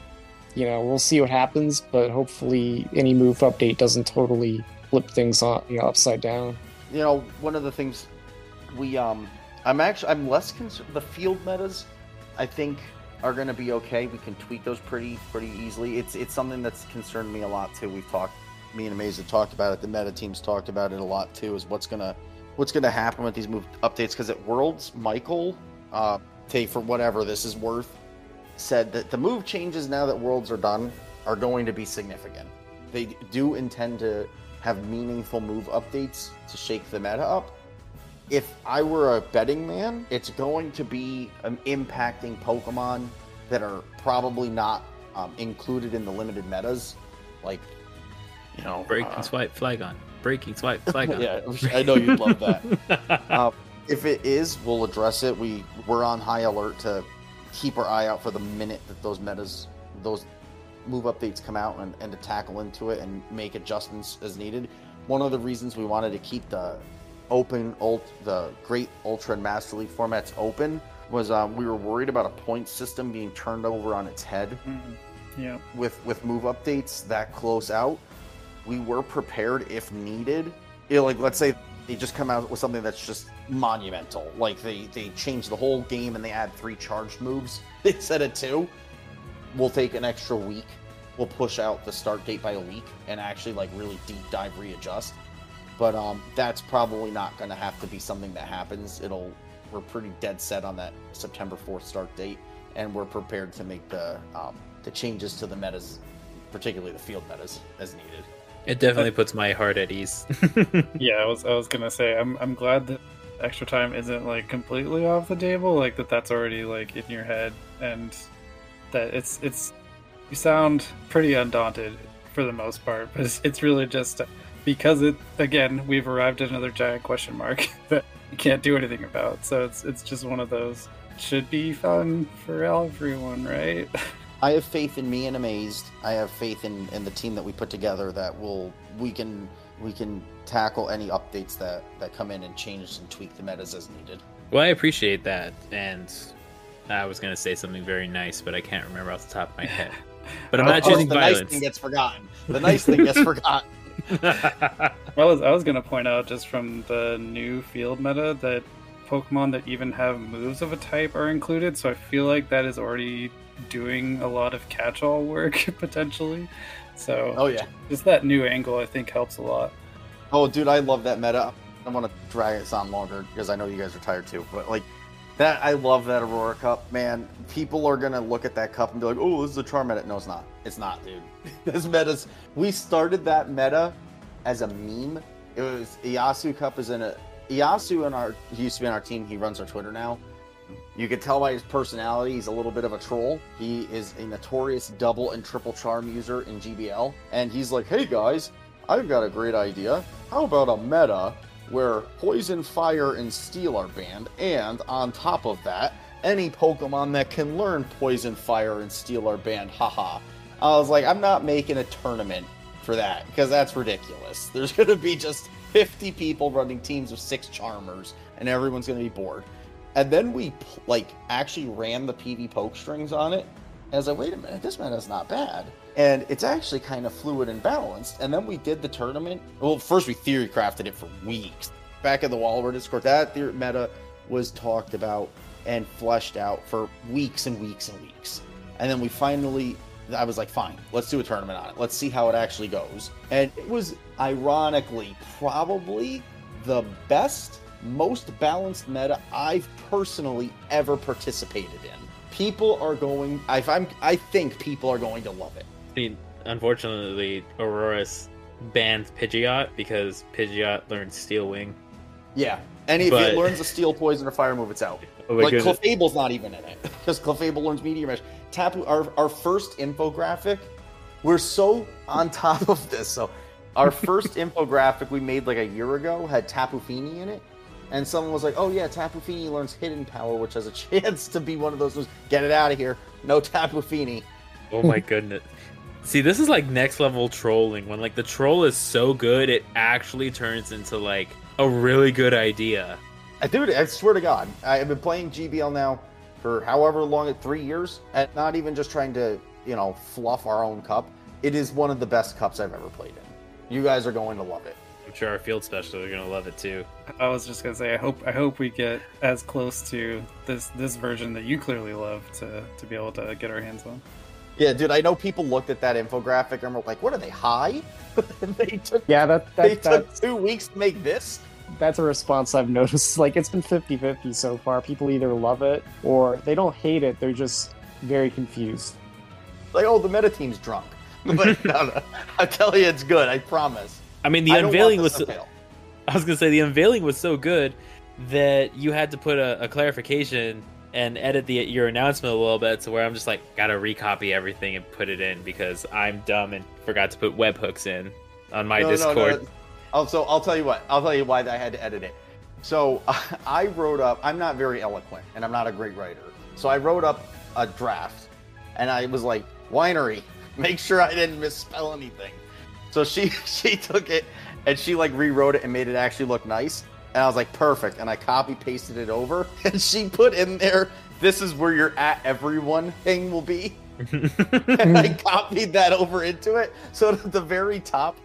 you know, we'll see what happens, but hopefully any move update doesn't totally flip things on, you know, upside down. you know, one of the things we um I'm actually I'm less concerned the field metas I think are going to be okay. We can tweak those pretty pretty easily. It's it's something that's concerned me a lot too. We've talked me and Amaze have talked about it. The meta teams talked about it a lot too is what's to what's to happen with these move updates cuz at Worlds Michael uh take for whatever this is worth said that the move changes now that Worlds are done are going to be significant. They do intend to have meaningful move updates to shake the meta up. If I were a betting man, it's going to be um, impacting Pokemon that are probably not um, included in the limited metas, like you know, Breaking uh, swipe, Flygon. Breaking swipe, Flygon. <laughs> yeah, I know you'd love that. <laughs> Uh, if it is, we'll address it. We we're on high alert to keep our eye out for the minute that those metas, those move updates come out, and, and to tackle into it and make adjustments as needed. One of the reasons we wanted to keep the open ult, the Great Ultra and Master League formats open was um, we were worried about a point system being turned over on its head Mhm. Yeah. with with move updates that close out, we were prepared if needed. You know, like let's say they just come out with something that's just monumental, like they they change the whole game and they add three charged moves <laughs> instead of two. We'll take an extra week. We'll push out the start date by a week and actually like really deep dive readjust. But um, that's probably not going to have to be something that happens. It'll we're pretty dead set on that September 4th start date, and we're prepared to make the um, the changes to the metas, particularly the field metas, as needed. It definitely puts my heart at ease. <laughs> Yeah, I was I was gonna say I'm I'm glad that extra time isn't like completely off the table, like that that's already like in your head, and that it's it's you sound pretty undaunted for the most part, but it's, it's really just because it again we've arrived at another giant question mark <laughs> that you can't do anything about. So it's it's just one of those should be fun for everyone, right? <laughs> I have faith in me and Amazed. I have faith in, in the team that we put together that will we can we can tackle any updates that, that come in and change and tweak the metas as needed. well, I appreciate that, and I was gonna say something very nice, but I can't remember off the top of my head. <laughs> But I'm not choosing the violence. nice thing gets forgotten. The nice thing gets forgotten. I was I was gonna point out just from the new field meta that Pokemon that even have moves of a type are included, so I feel like that is already doing a lot of catch-all <laughs> work potentially. So Oh yeah. just that new angle I think helps a lot. Oh, dude, I love that meta. I want to drag this on longer because I know you guys are tired too. But like that, I love that Aurora Cup, man. People are gonna look at that cup and be like, "Oh, this is a charm meta." No, it's not. It's not, dude. <laughs> this meta's. We started that meta as a meme. It was Iyasu Cup is in a Iyasu in our. He used to be on our team. He runs our Twitter now. You could tell by his personality, he's a little bit of a troll. He is a notorious double and triple charm user in GBL. And he's like, hey guys, I've got a great idea. How about a meta where poison, fire, and steel are banned, and on top of that, any Pokemon that can learn poison, fire, and steel are banned. Haha. I was like, I'm not making a tournament for that because that's ridiculous. <laughs> There's going to be just 50 people running teams of six Charmers, and everyone's going to be bored. And then we like actually ran the PV poke strings on it. And I was like, wait a minute, this man is not bad. And it's actually kind of fluid and balanced. And then we did the tournament. Well, first we theory crafted it for weeks. Back in the Wallower Discord, that theory meta was talked about and fleshed out for weeks and weeks and weeks. And then we finally, I was like, fine, let's do a tournament on it. Let's see how it actually goes. And it was ironically probably the best, most balanced meta I've personally ever participated in. People are going. If I'm, I think people are going to love it. I mean, unfortunately, Aurora's banned Pidgeot because Pidgeot learned Steel Wing. Yeah, and if But- it learns a steel, poison, or fire move, it's out. <laughs> Oh like goodness. Clefable's not even in it because Clefable learns Meteor Mash. Tapu, our our first infographic, we're so on <laughs> top of this. So, our first <laughs> infographic we made like a year ago had Tapu Fini in it, and someone was like, "Oh yeah, Tapu Fini learns Hidden Power, which has a chance to be one of those moves. Get it out of here! No Tapu Fini." Oh my goodness. See, this is like next level trolling when like the troll is so good it actually turns into like a really good idea. Uh, Dude, I swear to God, I've been playing GBL now for however long, three years, and not even just trying to, you know, fluff our own cup. It is one of the best cups I've ever played in. You guys are going to love it. I'm sure our field specialists are gonna love it too. I was just gonna say I hope I hope we get as close to this this version that you clearly love to to be able to get our hands on. Yeah, dude, I know people looked at that infographic and were like, "What are they high?" <laughs> and they took Yeah, that, they that, took that two weeks to make this. that's a response I've noticed. <laughs> Like it's been 50-50 so far. People either love it or they don't hate it. They're just very confused. Like, oh, the meta team's drunk. <laughs> But no, no, I tell you, it's good. I promise. I mean, the I unveiling was. to. I was gonna say the unveiling was so good that you had to put a, a clarification and edit the your announcement a little bit to where I'm just like gotta recopy everything and put it in because I'm dumb and forgot to put webhooks in on my No, no, Discord. no. Oh, also, I'll tell you what. I'll tell you why I had to edit it. So <laughs> I wrote up. I'm not very eloquent, and I'm not a great writer. So I wrote up a draft, and I was like, "Winery, <laughs> make sure I didn't misspell anything." So she <laughs> she took it and she like rewrote it and made it actually look nice. And I was like, "Perfect." And I copy pasted it over, <laughs> and she put in there, "This is where your at everyone thing will be." <laughs> and I copied that over into it. So at the very top,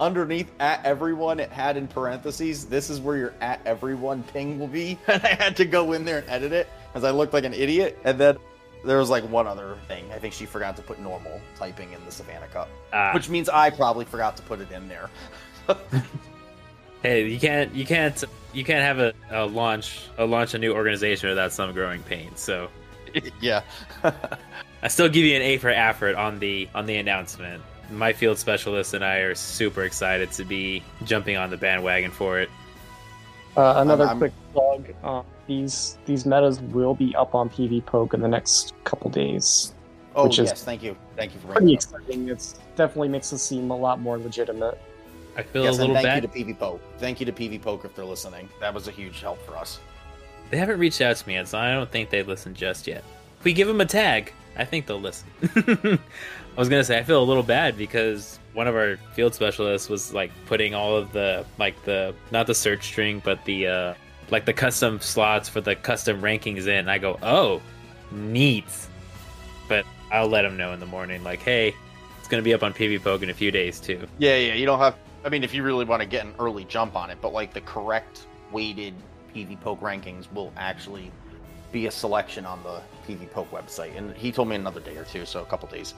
underneath at everyone, it had in parentheses, this is where your at everyone ping will be. <laughs> And I had to go in there and edit it as I looked like an idiot. And then there was like one other thing. I think she forgot to put normal typing in the Savannah Cup, Ah, which means I probably forgot to put it in there. Hey, you can't you can't you can't have a, a launch a launch a new organization without some growing pains. So <laughs> yeah. <laughs> I still give you an A for effort on the on the announcement. My field specialist and I are super excited to be jumping on the bandwagon for it. Uh, another I'm- quick plug: uh, these these metas will be up on PV Poke in the next couple days. Oh, Which is yes. Thank you. Thank you for Pretty bringing it exciting. It's definitely makes it seem a lot more legitimate. I feel Yes, a and little thank bad. you to PV Poke. Thank you to PV Poke if they're listening. That was a huge help for us. They haven't reached out to me yet, so I don't think they've listened just yet. If we give them a tag, I think they'll listen. <laughs> I was gonna say I feel a little bad because one of our field specialists was like putting all of the like the not the search string but the uh like the custom slots for the custom rankings in. I go, oh, Neat. But I'll let him know in the morning, like, hey, it's gonna be up on PV Poke in a few days too. Yeah, yeah. You don't have. I mean, if you really want to get an early jump on it, but like the correct weighted PV Poke rankings will actually be a selection on the PV Poke website. And he told me another day or two, so a couple days.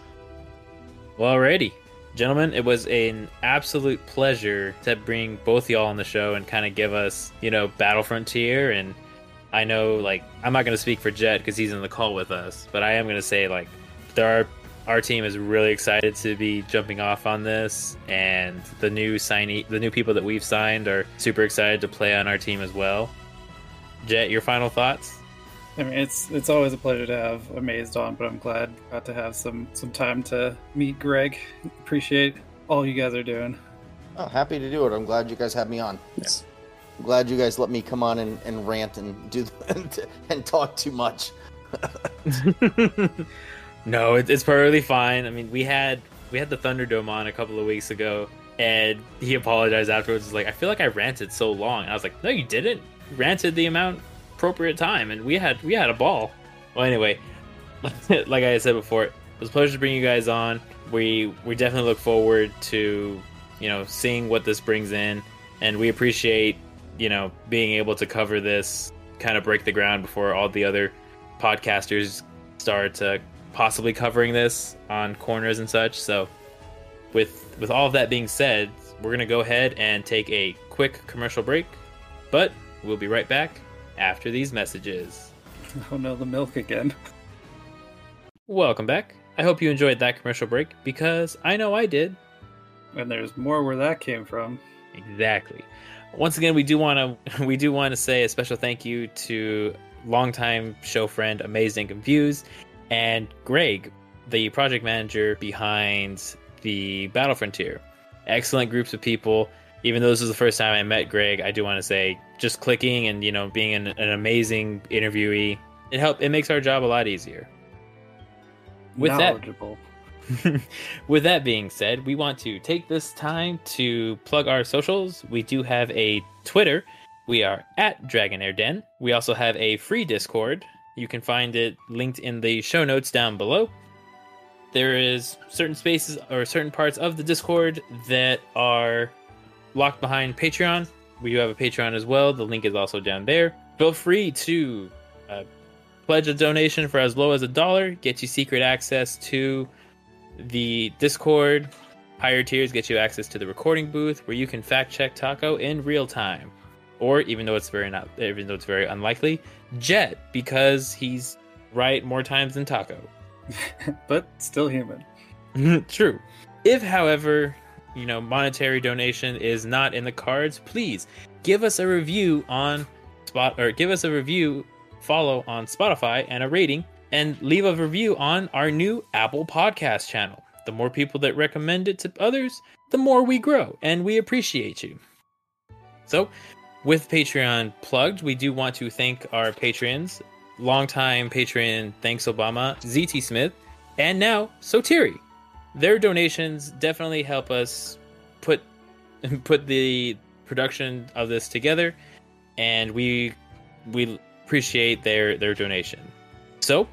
Well, alrighty. Gentlemen, it was an absolute pleasure to bring both y'all on the show and kind of give us, you know, Battle Frontier. And I know, like, I'm not going to speak for Jet because he's in the call with us, but I am going to say, like, there are our team is really excited to be jumping off on this, and the new signee, the new people that we've signed are super excited to play on our team as well. Jet, your final thoughts? I mean, it's it's always a pleasure to have Amazed on, but I'm glad got to have some some time to meet Greg. Appreciate all you guys are doing. Oh, happy to do it. I'm glad you guys had me on. It's- I'm glad you guys let me come on and, and rant and do and, <laughs> and talk too much. <laughs> no, it, it's perfectly fine. I mean, we had we had the Thunderdome on a couple of weeks ago, and he apologized afterwards. He's like, I feel like I ranted so long. And I was like, No, you didn't. You ranted the amount appropriate time, and we had we had a ball. Well, anyway, <laughs> like I said before, it was a pleasure to bring you guys on. We we definitely look forward to you know seeing what this brings in, and we appreciate you know being able to cover this, kind of break the ground before all the other podcasters start uh, possibly covering this on corners and such. So, with with all of that being said, we're gonna go ahead and take a quick commercial break, but we'll be right back after these messages. <laughs> Oh no, the milk again. Welcome back. I hope you enjoyed that commercial break because I know I did. And there's more where that came from. Exactly. Once again, we do want to <laughs> we do want to say a special thank you to longtime show friend Amazednconfused and Greg, the project manager behind the Battle Frontier. Excellent groups of people. Even though this is the first time I met Greg, I do want to say just clicking and you know being an, an amazing interviewee, it help it makes our job a lot easier. With that <laughs> with that being said, we want to take this time to plug our socials. We do have a Twitter. We are at Dragonair Den. We also have a free Discord. You can find it linked in the show notes down below. There is certain spaces or certain parts of the Discord that are locked behind Patreon. We do have a Patreon as well. The link is also down there. Feel free to uh, pledge a donation for as low as a dollar, get you secret access to the Discord. Higher tiers get you access to the recording booth where you can fact check Taco in real time. Or even though it's very not even though it's very unlikely, Jet because he's right more times than Taco. <laughs> but still human. <laughs> True. If however, you know, monetary donation is not in the cards, please give us a review on spot or give us a review, follow on Spotify and a rating and leave a review on our new Apple Podcast channel. The more people that recommend it to others, the more we grow, and we appreciate you. So, with Patreon plugged, we do want to thank our patrons, longtime patron Thanks Obama, ZT Smith, and now Sotiri. Their donations definitely help us put <laughs> put the production of this together, and we we appreciate their their donation. So,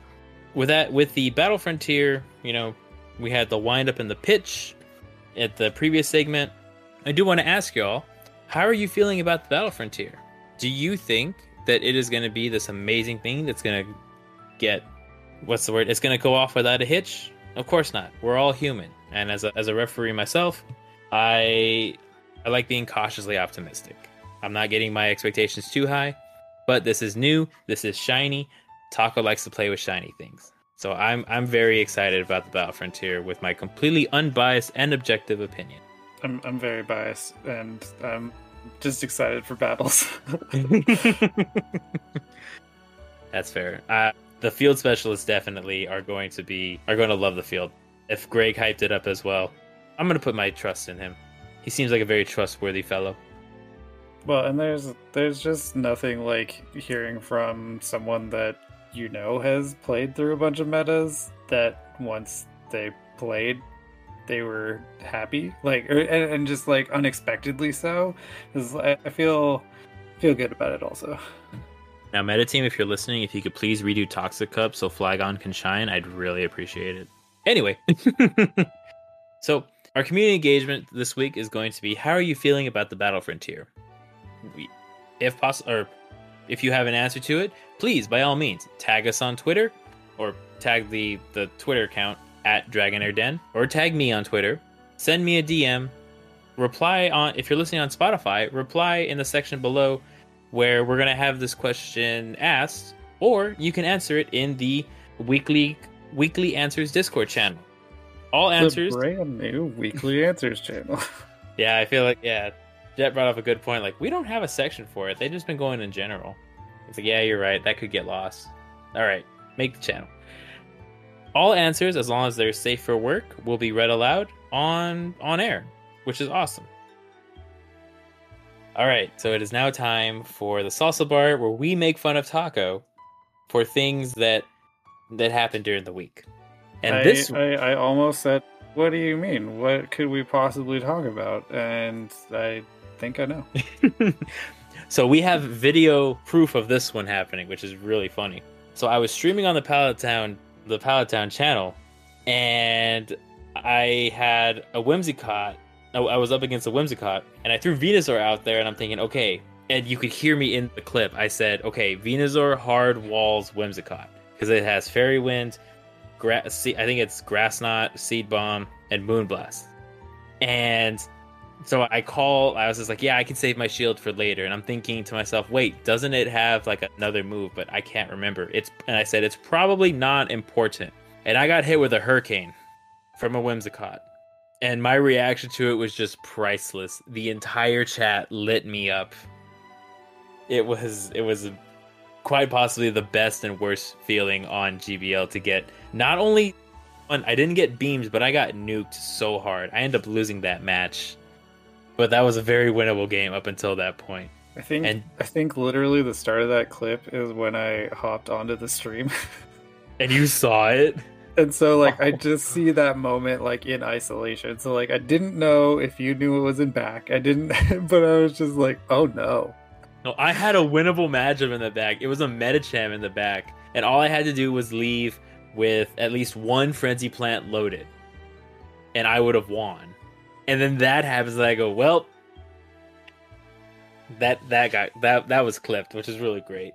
with that, with the Battle Frontier, you know, we had the wind up in the pitch at the previous segment. I do want to ask y'all, how are you feeling about the Battle Frontier? Do you think that it is going to be this amazing thing that's going to get what's the word? It's going to go off without a hitch? Of course not. We're all human, and as a, as a referee myself, I I like being cautiously optimistic. I'm not getting my expectations too high, but this is new. This is shiny. Taco likes to play with shiny things. So I'm I'm very excited about the Battle Frontier with my completely unbiased and objective opinion. I'm I'm very biased and I'm just excited for battles. <laughs> That's fair. Uh, the field specialists definitely are going to be are going to love the field. If Greg hyped it up as well, I'm going to put my trust in him. He seems like a very trustworthy fellow. well, and there's there's just nothing like hearing from someone that you know has played through a bunch of metas that once they played they were happy like or, and, and just like unexpectedly so 'Cause I, feel feel good about it also Now, Meta Team, if you're listening, if you could please redo Toxic Cup so Flygon can shine, I'd really appreciate it. Anyway, <laughs> so our community engagement this week is going to be: How are you feeling about the Battle Frontier? If possible, or if you have an answer to it, please, by all means, tag us on Twitter, or tag the the Twitter account at Dragonair Den, or tag me on Twitter. Send me a DM. Reply on if you're listening on Spotify. Reply in the section below where we're gonna have this question asked, or you can answer it in the weekly weekly answers Discord channel. All answers. The brand new weekly answers channel. <laughs> yeah, I feel like yeah. Jet brought up a good point. Like we don't have a section for it. They've just been going in general. It's like yeah, you're right. That could get lost. All right, make the channel. All answers, as long as they're safe for work, will be read aloud on on air, which is awesome. All right, so it is now time for the salsa bar where we make fun of Taco for things that that happened during the week. And I, this I, I almost said, "What do you mean? What could we possibly talk about?" And I think I know. <laughs> <laughs> so we have video proof of this one happening, which is really funny. So I was streaming on the Pallet Town the Town channel, and I had a Whimsicott I was up against a Whimsicott, and I threw Venusaur out there, and I'm thinking, okay, and you could hear me in the clip. I said, okay, Venusaur hard walls Whimsicott because it has Fairy Wind, I think it's Grass Knot, Seed Bomb, and Moonblast. And so I call. I was just like, yeah, I can save my shield for later. And I'm thinking to myself, wait, doesn't it have like another move? But I can't remember. It's and I said it's probably not important. And I got hit with a Hurricane from a Whimsicott and my reaction to it was just priceless. The entire chat lit me up. It was it was quite possibly the best and worst feeling on GBL to get not only I didn't get beams, but I got nuked so hard. I ended up losing that match. But that was a very winnable game up until that point. I think and, I think literally the start of that clip is when I hopped onto the stream. <laughs> and you saw it? and so like I oh. just see that moment like in isolation. So like I didn't know if you knew it was in back. I didn't, <laughs> but I was just like, oh no. No, I had a winnable matchup in the back. It was a Medicham in the back, and all I had to do was leave with at least one frenzy plant loaded, and I would have won. And then that happens, and I go, well, that that got that that was clipped, which is really great.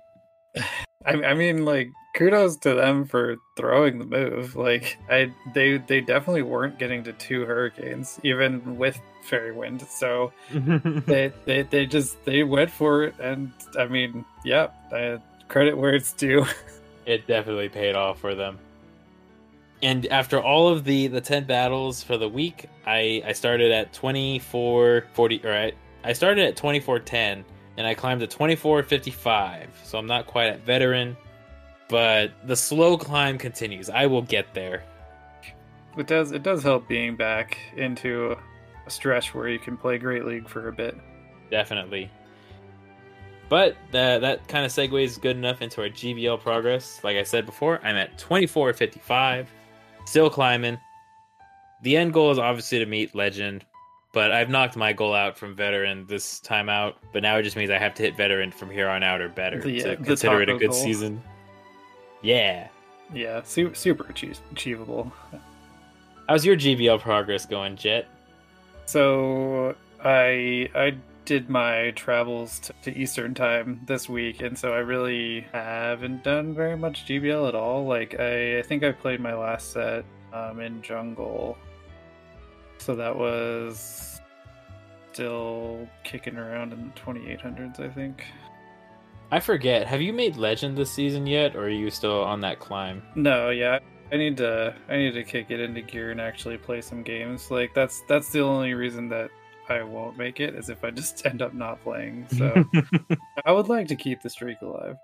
I, I mean, like kudos to them for throwing the move. Like I they they definitely weren't getting to two hurricanes even with fairy wind. So <laughs> they, they they just they went for it and I mean, yeah, I, credit where it's due. <laughs> it definitely paid off for them. And after all of the the 10 battles for the week, I I started at 24 40 or I, I started at 2410 and I climbed to 2455. So I'm not quite at veteran but the slow climb continues. I will get there. It does. It does help being back into a stretch where you can play Great League for a bit. Definitely. But that that kind of segues good enough into our GBL progress. Like I said before, I'm at 24.55, still climbing. The end goal is obviously to meet Legend, but I've knocked my goal out from Veteran this time out. But now it just means I have to hit Veteran from here on out or better the, to uh, consider it a good goal. season. Yeah. Yeah, su- super achievable. How's your GBL progress going, Jet? So I I did my travels to, to, Eastern time this week, and so I really haven't done very much GBL at all. Like I, I think I played my last set um, in Jungle, so that was still kicking around in the 2800s, I think. I forget. Have you made legend this season yet, or are you still on that climb? No, yeah. I need to I need to kick it into gear and actually play some games. Like that's that's the only reason that I won't make it is if I just <laughs> end up not playing. So <laughs> I would like to keep the streak alive.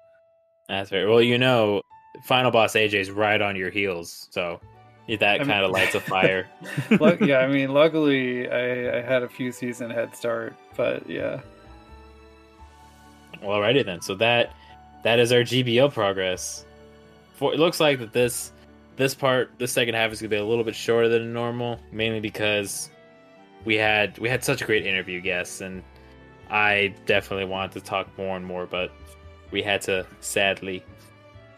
That's right. Well, you know, final boss AJ's right on your heels, so that kind of lights a <laughs> fire. yeah, I mean, luckily I, I had a few season head start, but yeah. Well, alrighty then. So that that is our GBL progress. For it looks like that this this part, this second half is gonna be a little bit shorter than normal, mainly because we had we had such a great interview guests, and I definitely wanted to talk more and more. But we had to sadly.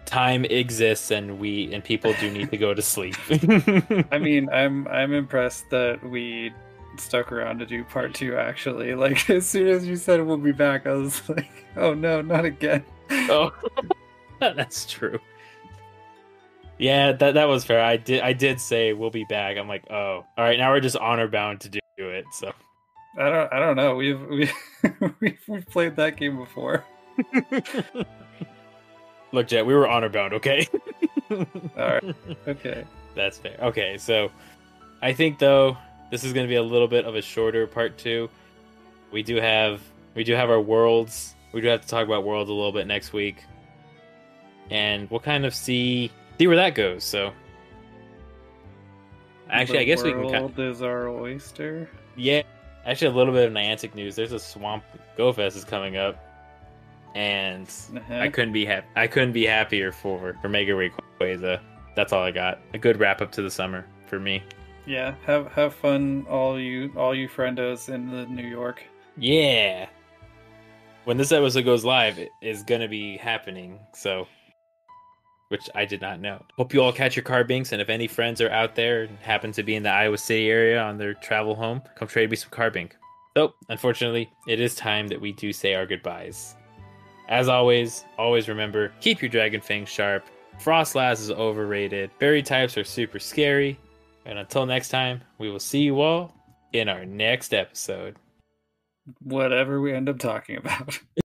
Time exists, and we and people do need to go to sleep. <laughs> I mean, I'm I'm impressed that we stuck around to do part two. Actually, <laughs> like as soon as you said we'll be back, I was <laughs> like, oh no, not again. oh, that's true. Yeah, that that was fair. I did I did say we'll be back. I'm like, oh, all right. Now we're just honor bound to do it. So I don't I don't know. We've we <laughs> we've, we've played that game before. <laughs> look, Jet, we were honor bound. Okay. <laughs> All right. Okay. That's fair. Okay, so I think though this is going to be a little bit of a shorter part two. We do have we do have our worlds. We do have to talk about worlds a little bit next week, and we'll kind of see see where that goes. So actually, The I guess we can. Kind is our oyster. yeah, actually, a little bit of Niantic news. There's a Swamp Go Fest is coming up, and Uh-huh. I couldn't be happy. I couldn't be happier for for Mega Rayquaza. That's all I got. A good wrap up to the summer for me. Yeah, have have fun, all you all you friendos in the New York. Yeah. When this episode goes live, it is gonna be happening. So, which I did not know. Hope you all catch your Carbinks, and if any friends are out there and happen to be in the Iowa City area on their travel home, come trade me some Carbink. So, unfortunately, it is time that we do say our goodbyes. As always, always remember keep your dragon fangs sharp. Froslass is overrated. Berry types are super scary. And until next time, we will see you all in our next episode. Whatever we end up talking about. <laughs>